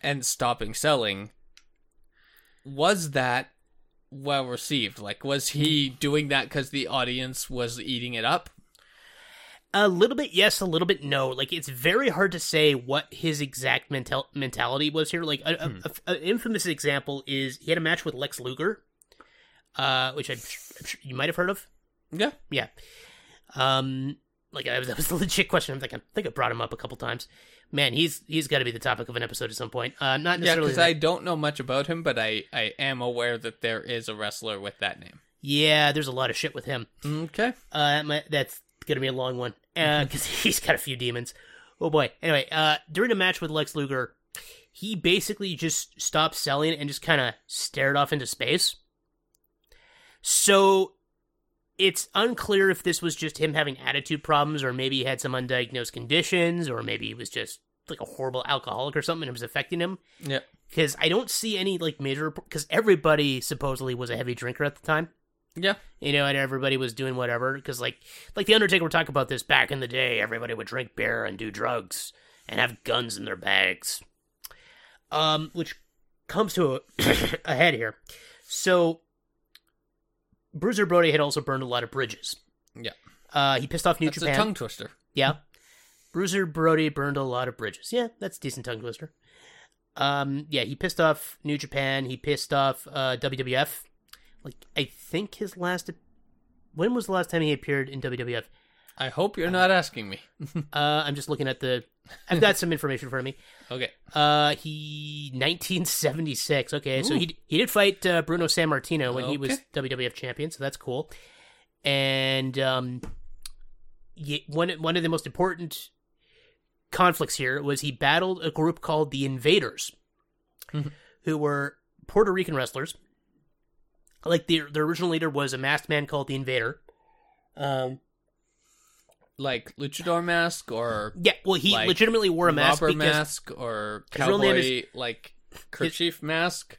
S1: and stopping selling. Was that well received? Like, was he doing that because the audience was eating it up?
S2: A little bit yes, a little bit no. Like it's very hard to say what his exact mental mentality was here. Like a, a-
S1: Hmm.
S2: a- an infamous example is he had a match with Lex Luger, uh, which I'm, I'm sure you might have heard of.
S1: Yeah.
S2: Yeah. Um, like I was, that was a legit question. I'm like, I think I brought him up a couple times. Man, he's he's got to be the topic of an episode at some point. Uh, not
S1: Yeah,
S2: necessarily.
S1: because
S2: that-
S1: I don't know much about him, but I, I am aware that there is a wrestler with that name.
S2: yeah, there's a lot of shit with him.
S1: Okay.
S2: Uh, my, that's gonna be a long one because he's got a few demons. Oh boy. Anyway, uh, during a match with Lex Luger, he basically just stopped selling and just kind of stared off into space. So it's unclear if this was just him having attitude problems, or maybe he had some undiagnosed conditions, or maybe he was just like a horrible alcoholic or something and it was affecting him.
S1: Yeah.
S2: Because I don't see any like major because everybody supposedly was a heavy drinker at the time.
S1: Yeah.
S2: you know, and everybody was doing whatever because, like, like the Undertaker would talk about this back in the day. Everybody would drink beer and do drugs and have guns in their bags. Um, which comes to a, a head here. So, Bruiser Brody had also burned a lot of bridges.
S1: Yeah.
S2: Uh, he pissed off New
S1: That's
S2: Japan.
S1: a tongue twister.
S2: Yeah. Bruiser Brody burned a lot of bridges. Yeah, that's a decent tongue twister. Um, yeah, he pissed off New Japan. He pissed off uh, WWF. Like, I think his last. When was the last time he appeared in WWF?
S1: I hope you're not asking me.
S2: Uh, I'm just looking at the. I've got some information for me.
S1: Okay.
S2: Uh, he 1976. Okay, so he he did fight uh, Bruno Sammartino when he was
S1: Okay.
S2: WWF champion, so that's cool. And um, ye- one one of the most important conflicts here was he battled a group called the Invaders,
S1: Mhm.
S2: who were Puerto Rican wrestlers. Like their their original leader was a masked man called the Invader. Um,
S1: Like luchador mask or
S2: yeah, well, he
S1: Like
S2: legitimately wore a mask because
S1: mask or
S2: his real
S1: cowboy
S2: name
S1: like kerchief mask.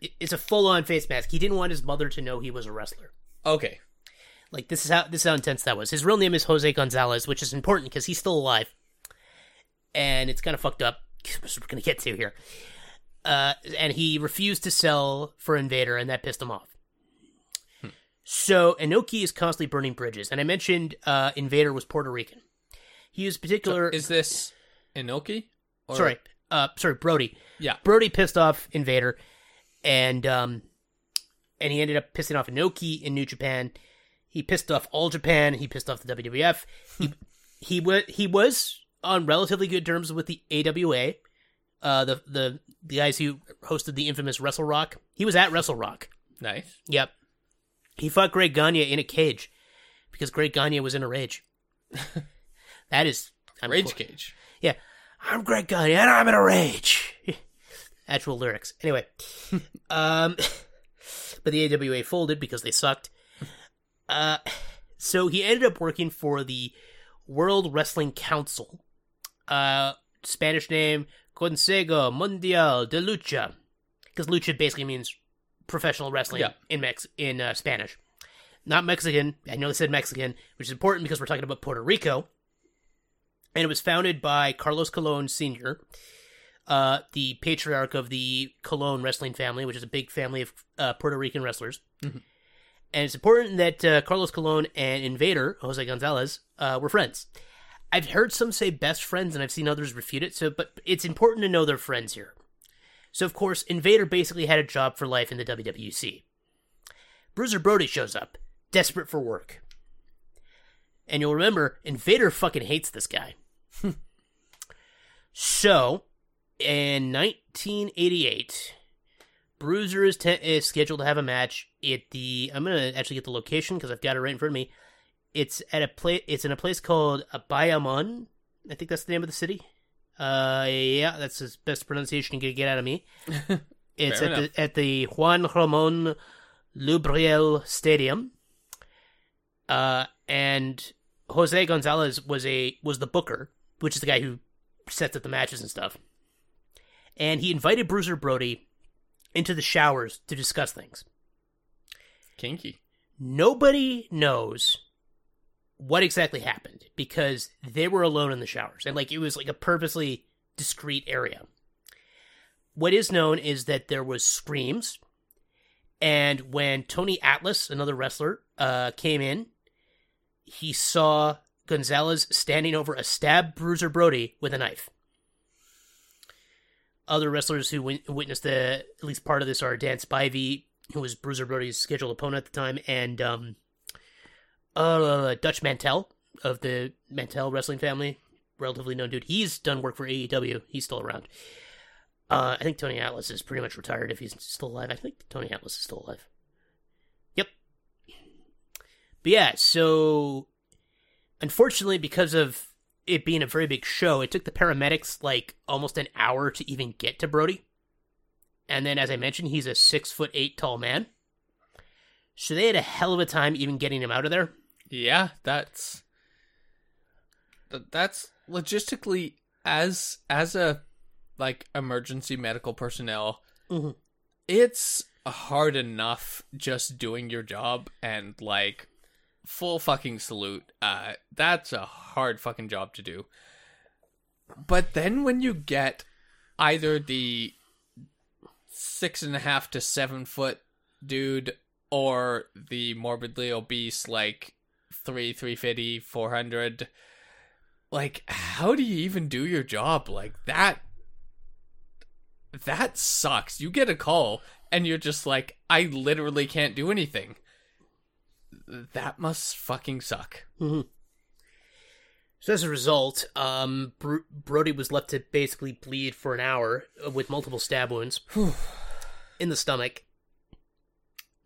S2: it's a full on face mask. He didn't want his mother to know he was a wrestler.
S1: Okay.
S2: Like this is how this is how intense that was. His real name is Jose Gonzalez, which is important because he's still alive, and it's kind of fucked up. We're gonna get to here. Uh, and he refused to sell for Invader, and that pissed him off. So Inoki is constantly burning bridges, and I mentioned uh, Invader was Puerto Rican. He was particular.
S1: Is this Inoki? Or-
S2: sorry, uh, sorry, Brody.
S1: Yeah.
S2: Brody pissed off Invader, and um, and he ended up pissing off Inoki in New Japan. He pissed off all Japan. He pissed off the WWF. He he was he was on relatively good terms with the AWA, uh, the the the guys who hosted the infamous Wrestle Rock. He was at Wrestle Rock.
S1: Nice.
S2: Yep. He fought Greg Gagne in a cage because Greg Gagne was in a rage. that is I'm
S1: Rage
S2: qu-
S1: Cage.
S2: yeah. I'm Greg Gagne and I'm in a rage. Actual lyrics. Anyway. um but the AWA folded because they sucked. Uh so he ended up working for the World Wrestling Council. Uh Spanish name Consejo Mundial de Lucha. Because lucha basically means professional wrestling
S1: Yeah.
S2: in Mex in uh, Spanish. Not Mexican. I know they said Mexican, which is important because we're talking about Puerto Rico and it was founded by Carlos Colon Sr., uh, the patriarch of the Colon wrestling family, which is a big family of uh, Puerto Rican wrestlers. And it's important that uh, Carlos Colon and Invader, Jose Gonzalez, uh, were friends. I've heard some say best friends, and I've seen others refute it. So, but it's important to know they're friends here. So, of course, Invader basically had a job for life in the WWC. Bruiser Brody shows up, desperate for work. And you'll remember, Invader fucking hates this guy. so, in 1988, Bruiser is, te- is scheduled to have a match at the. I'm gonna actually get the location because I've got it right in front of me. It's at a place. It's in a place called Bayamon. I think that's the name of the city. Uh, yeah, that's the best pronunciation you can get out of me. It's at the at the Juan Ramon Lubriel Stadium. Uh, and Jose Gonzalez was a was the booker, which is the guy who sets up the matches and stuff. And he invited Bruiser Brody into the showers to discuss things.
S1: Kinky.
S2: Nobody knows what exactly happened because they were alone in the showers and like it was like a purposely discreet area. What is known is that there was screams and when Tony Atlas, another wrestler, uh, came in, he saw Gonzalez standing over a stab Bruiser Brody with a knife. Other wrestlers who win- witnessed the at least part of this are Dan Spivey, who was Bruiser Brody's scheduled opponent at the time, and um, uh, Dutch Mantel of the Mantel wrestling family, relatively known dude. He's done work for AEW. He's still around. Uh, I think Tony Atlas is pretty much retired if he's still alive. I think Tony Atlas is still alive. Yep. But yeah, so unfortunately, because of it being a very big show, it took the paramedics like almost an hour to even get to Brody. And then, as I mentioned, he's a six foot eight tall man. So they had a hell of a time even getting him out of there.
S1: Yeah, that's that's logistically as as a like emergency medical personnel.
S2: Mhm.
S1: It's hard enough just doing your job and like full fucking salute. Uh that's a hard fucking job to do. But then when you get either the six and a half to seven foot dude or the morbidly obese like three, three fifty, four hundred, like how do you even do your job like that? That sucks. You get a call and you're just like, I literally can't do anything. That must fucking suck.
S2: So as a result, um, Br- Brody was left to basically bleed for an hour with multiple stab wounds in the stomach.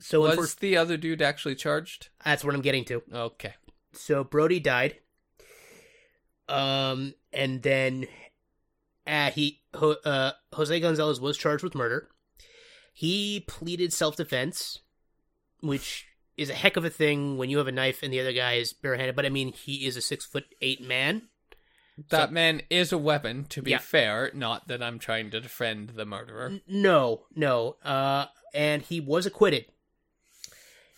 S2: So
S1: Was
S2: unfor-
S1: the other dude actually charged?
S2: that's what I'm getting to.
S1: Okay.
S2: So Brody died. Um, and then uh, he uh, Jose Gonzalez was charged with murder. He pleaded self defense, which is a heck of a thing when you have a knife and the other guy is barehanded. But I mean, he is a six foot eight man.
S1: That man is a weapon, to be
S2: Yeah.
S1: fair. Not that I'm trying to defend the murderer.
S2: No, no. Uh, and he was acquitted.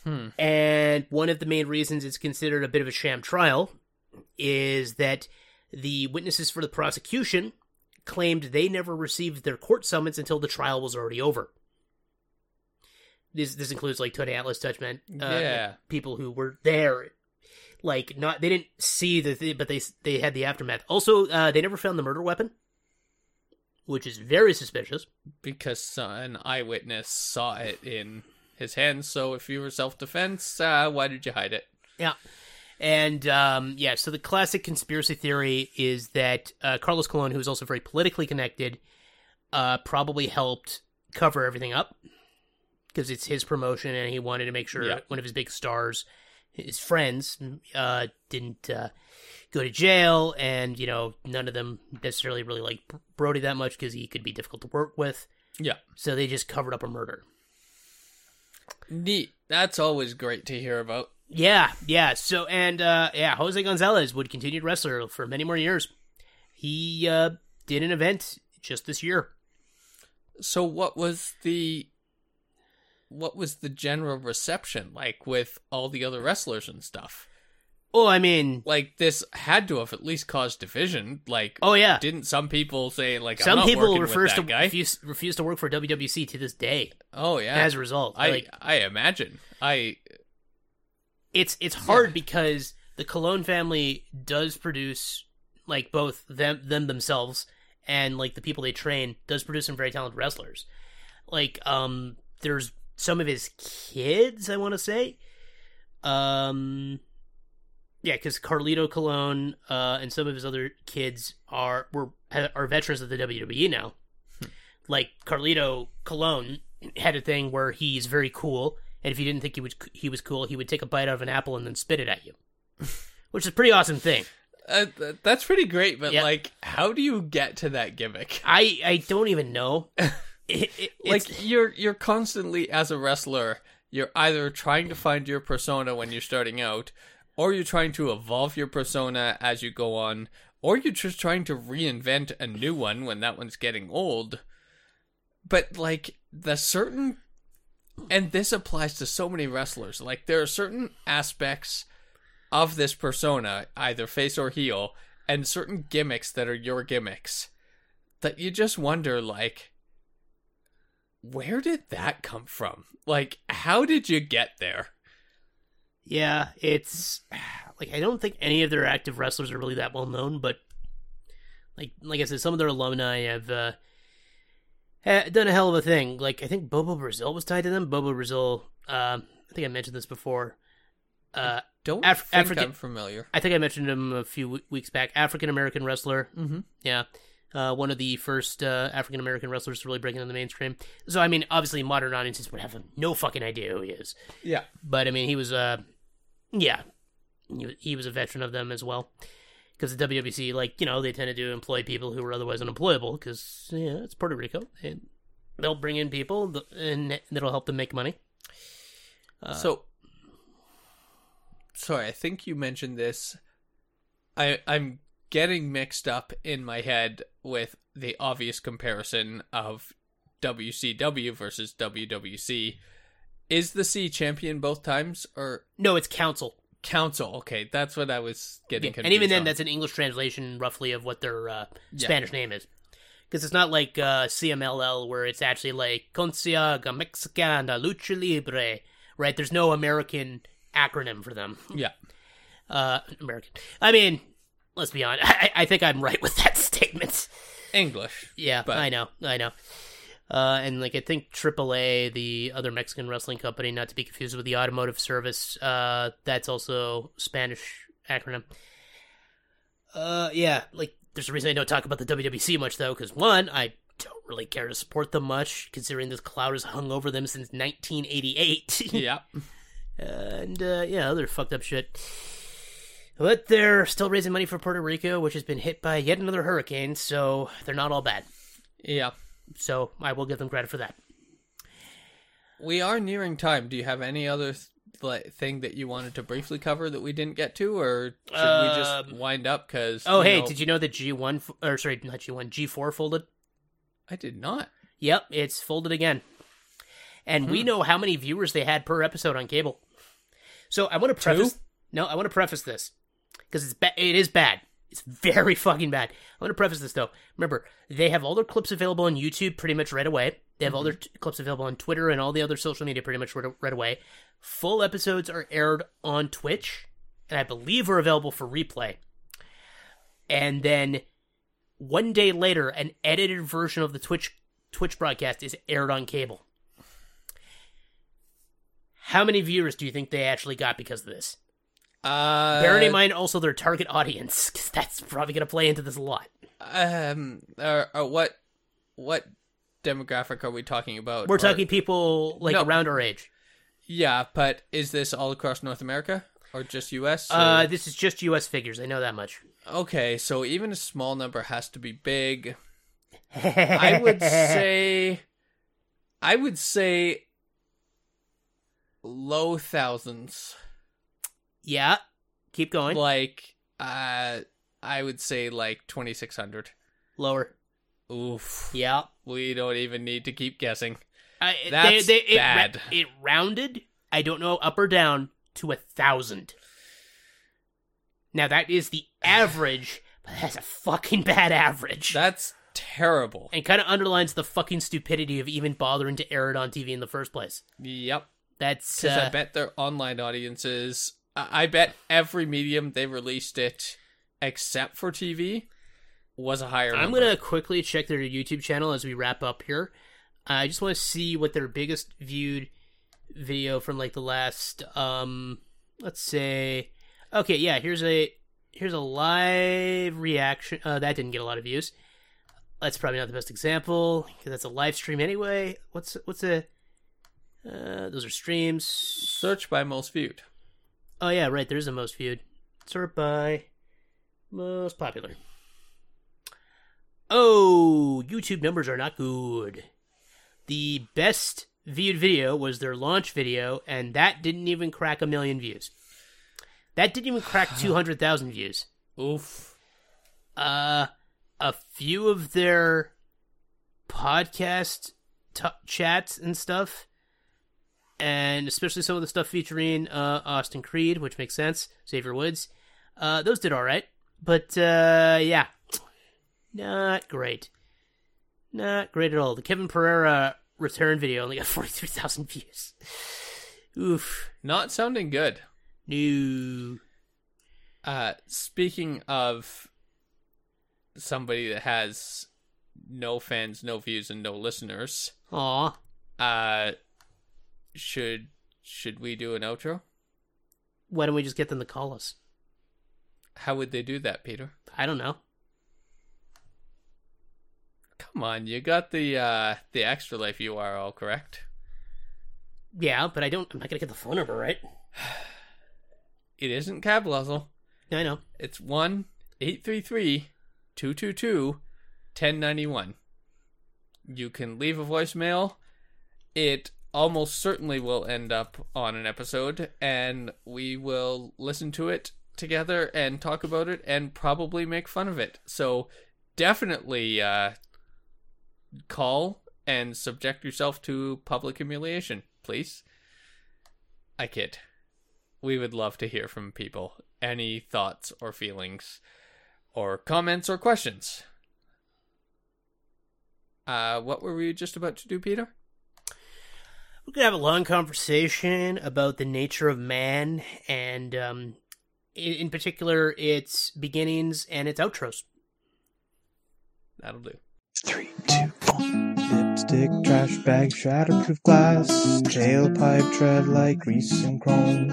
S1: Hmm.
S2: And one of the main reasons it's considered a bit of a sham trial is that the witnesses for the prosecution claimed they never received their court summons until the trial was already over. This this includes like Tony Atlas, Touchman, uh,
S1: Yeah.
S2: people who were there. Like not, they didn't see the thing, but they they had the aftermath. Also, uh, they never found the murder weapon, which is very suspicious.
S1: Because an eyewitness saw it in his hands. So if you were self defense, uh, why did you hide it?
S2: Yeah. And um, yeah, so the classic conspiracy theory is that uh, Carlos Colon, who is also very politically connected, uh, probably helped cover everything up because it's his promotion and he wanted to make sure
S1: Yeah.
S2: one of his big stars, his friends, uh, didn't uh, go to jail. And, you know, none of them necessarily really like Brody that much because he could be difficult to work with.
S1: Yeah.
S2: So they just covered up a murder.
S1: Neat. That's always great to hear about.
S2: Yeah, yeah. So and uh yeah, Jose Gonzalez would continue to wrestle for many more years. He uh did an event just this year.
S1: So what was the what was the general reception like with all the other wrestlers and stuff?
S2: Oh, I mean,
S1: Like this had to have at least caused division. Like
S2: oh yeah.
S1: didn't some people say like I'm
S2: Some people refuse to
S1: guy?
S2: refuse, refuse to work for WWC to this day
S1: Oh yeah.
S2: as a result.
S1: I
S2: like
S1: I imagine. I
S2: it's it's hard because the Colon family does produce like both them them themselves and like the people they train does produce some very talented wrestlers. Like um there's some of his kids, I want to say. Um yeah, because Carlito Colon uh, and some of his other kids are were are veterans of the WWE now. Like Carlito Colon had a thing where he's very cool, and if you didn't think he was he was cool, he would take a bite out of an apple and then spit it at you, which is a pretty awesome thing.
S1: uh, that's pretty great, but
S2: Yeah.
S1: like how do you get to that gimmick?
S2: I I don't even know. It, it, it's-
S1: like you're you're constantly as a wrestler you're either trying to find your persona when you're starting out or you're trying to evolve your persona as you go on or you're just trying to reinvent a new one when that one's getting old but like the certain and this applies to so many wrestlers like there are certain aspects of this persona either face or heel and certain gimmicks that are your gimmicks that you just wonder like where did that come from? Like, how did you get there?
S2: Yeah, it's like I don't think any of their active wrestlers are really that well known, but like like I said, some of their alumni have uh, done a hell of a thing. Like I think Bobo Brazil was tied to them. Bobo Brazil, um, I think I mentioned this before. Uh,
S1: Don't
S2: Af-
S1: think
S2: African-
S1: I'm familiar.
S2: I think I mentioned him a few weeks back. African American wrestler.
S1: Mm-hmm.
S2: Yeah. Uh, one of the first uh, African American wrestlers to really break into the mainstream. So, I mean, obviously, modern audiences would have no fucking idea who he is.
S1: Yeah.
S2: But, I mean, he was, uh, yeah, he, was a veteran of them as well. Because the WWC, like, you know, they tended to employ people who were otherwise unemployable because, yeah, it's Puerto Rico. And they'll bring in people and that'll help them make money. Uh,
S1: so, sorry, I think you mentioned this. I I'm getting mixed up in my head with the obvious comparison of WCW versus WWC. Is the C champion both times or
S2: No, it's council.
S1: council? Okay, that's what I was getting
S2: Yeah,
S1: confused.
S2: and even then,
S1: on.
S2: that's an English translation, roughly, of what their uh,
S1: Yeah.
S2: Spanish name is. Because it's not like uh, CMLL, where it's actually like Conciaga Mexicana Lucha Libre, right? There's no American acronym for them.
S1: yeah.
S2: Uh, American. I mean, let's be honest. I, I think I'm right with that statement.
S1: English.
S2: Yeah,
S1: But-
S2: I know, I know. Uh, and like I think AAA, the other Mexican wrestling company, not to be confused with the Automotive Service, uh, that's also Spanish acronym. Uh, yeah, like there's a reason I don't talk about the WWC much though, because one, I don't really care to support them much, considering this cloud has hung over them since 1988.
S1: Yeah.
S2: and uh, yeah, other fucked up shit. But they're still raising money for Puerto Rico, which has been hit by yet another hurricane, so they're not all bad.
S1: Yeah.
S2: So I will give them credit for that.
S1: We are nearing time. Do you have any other th- thing that you wanted to briefly cover that we didn't get to, or should we just
S2: Um,
S1: wind up? Because
S2: Oh, hey, did you know that G1 f- or sorry, not G1, G4 folded?
S1: I did not.
S2: Yep, it's folded again. And we know how many viewers they had per episode on cable. So I want to preface No, I want to preface this because it's ba- it is bad. It's very fucking bad. I'm going to preface this though. Remember, they have all their clips available on YouTube pretty much right away. They have all their mm-hmm. t- clips available on Twitter and all the other social media pretty much right, right away. Full episodes are aired on Twitch, and I believe are available for replay. And then one day later, an edited version of the Twitch Twitch broadcast is aired on cable. How many viewers do you think they actually got because of this?
S1: Uh,
S2: Bearing in mind also their target audience, 'cause that's probably going to play into this a lot.
S1: Um, or, or what? What demographic are we talking about?
S2: We're
S1: Or-
S2: talking people like
S1: No.
S2: around our age.
S1: Yeah, but is this all across North America or just U.S.? or-
S2: Uh, this is just U.S. figures. I know that much.
S1: okay, so even a small number has to be big. I would say, I would say, low thousands.
S2: Yeah. Keep going.
S1: Like, uh, I would say like twenty six hundred.
S2: Lower.
S1: Oof.
S2: Yeah.
S1: We don't even need to keep guessing.
S2: I,
S1: That's
S2: they, they, it,
S1: bad.
S2: It, rounded. I don't know up or down to a thousand. Now that is the average, but that's a fucking bad average.
S1: That's terrible.
S2: and kind of underlines the fucking stupidity of even bothering to air it on TV in the first place.
S1: Yep.
S2: That's
S1: Because I
S2: uh,
S1: bet their online audiences. I bet every medium they released it, except for TV, was a higher.
S2: I'm
S1: number.
S2: gonna quickly check their YouTube channel as we wrap up here. I just want to see what their biggest viewed video from like the last um let's say okay yeah here's a here's a live reaction uh, that didn't get a lot of views that's probably not the best example because that's a live stream anyway what's what's a uh, those are streams
S1: search by most viewed.
S2: Oh yeah, right. There's the most viewed. Sort by most popular. Oh, YouTube numbers are not good. The best viewed video was their launch video, and that didn't even crack a million views. That didn't even crack two hundred thousand views.
S1: Oof.
S2: Uh, a few of their podcast t- chats and stuff, and especially some of the stuff featuring uh, Austin Creed, which makes sense. Xavier Woods, uh, those did all right, but uh, yeah, not great, not great at all. The Kevin Pereira return video only got forty three thousand views. Oof,
S1: Not sounding good.
S2: no.
S1: Uh, speaking of somebody that has no fans, no views, and no listeners,
S2: Aw,
S1: uh, should should we do an outro?
S2: why don't we just get them to call us?
S1: How would they do that, Peter?
S2: I don't know.
S1: Come on, you got the uh the extra life URL correct.
S2: Yeah, but I don't. I'm not gonna get the phone number right.
S1: It isn't Cablazzle.
S2: I know.
S1: It's one eight three three two two two ten ninety one. You can leave a voicemail. It almost certainly will end up on an episode, and we will listen to it together and talk about it and probably make fun of it. So definitely uh, call and subject yourself to public humiliation, please. I kid. We would love to hear from people. Any thoughts or feelings, or comments or questions. Uh, what were we just about to do, Peter?
S2: We're gonna have a long conversation about the nature of man, and um, in, in particular, its beginnings and its outros.
S1: That'll do.
S3: Three, two, one. Lipstick, trash bag, shatterproof glass, tailpipe tread like grease and chrome.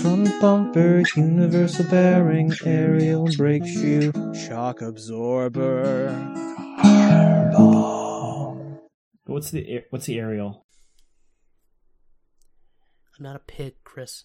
S3: Front bumper, universal bearing, aerial brake shoe, shock absorber. Hardball.
S4: What's the what's the aerial?
S2: I'm not a pig, Chris.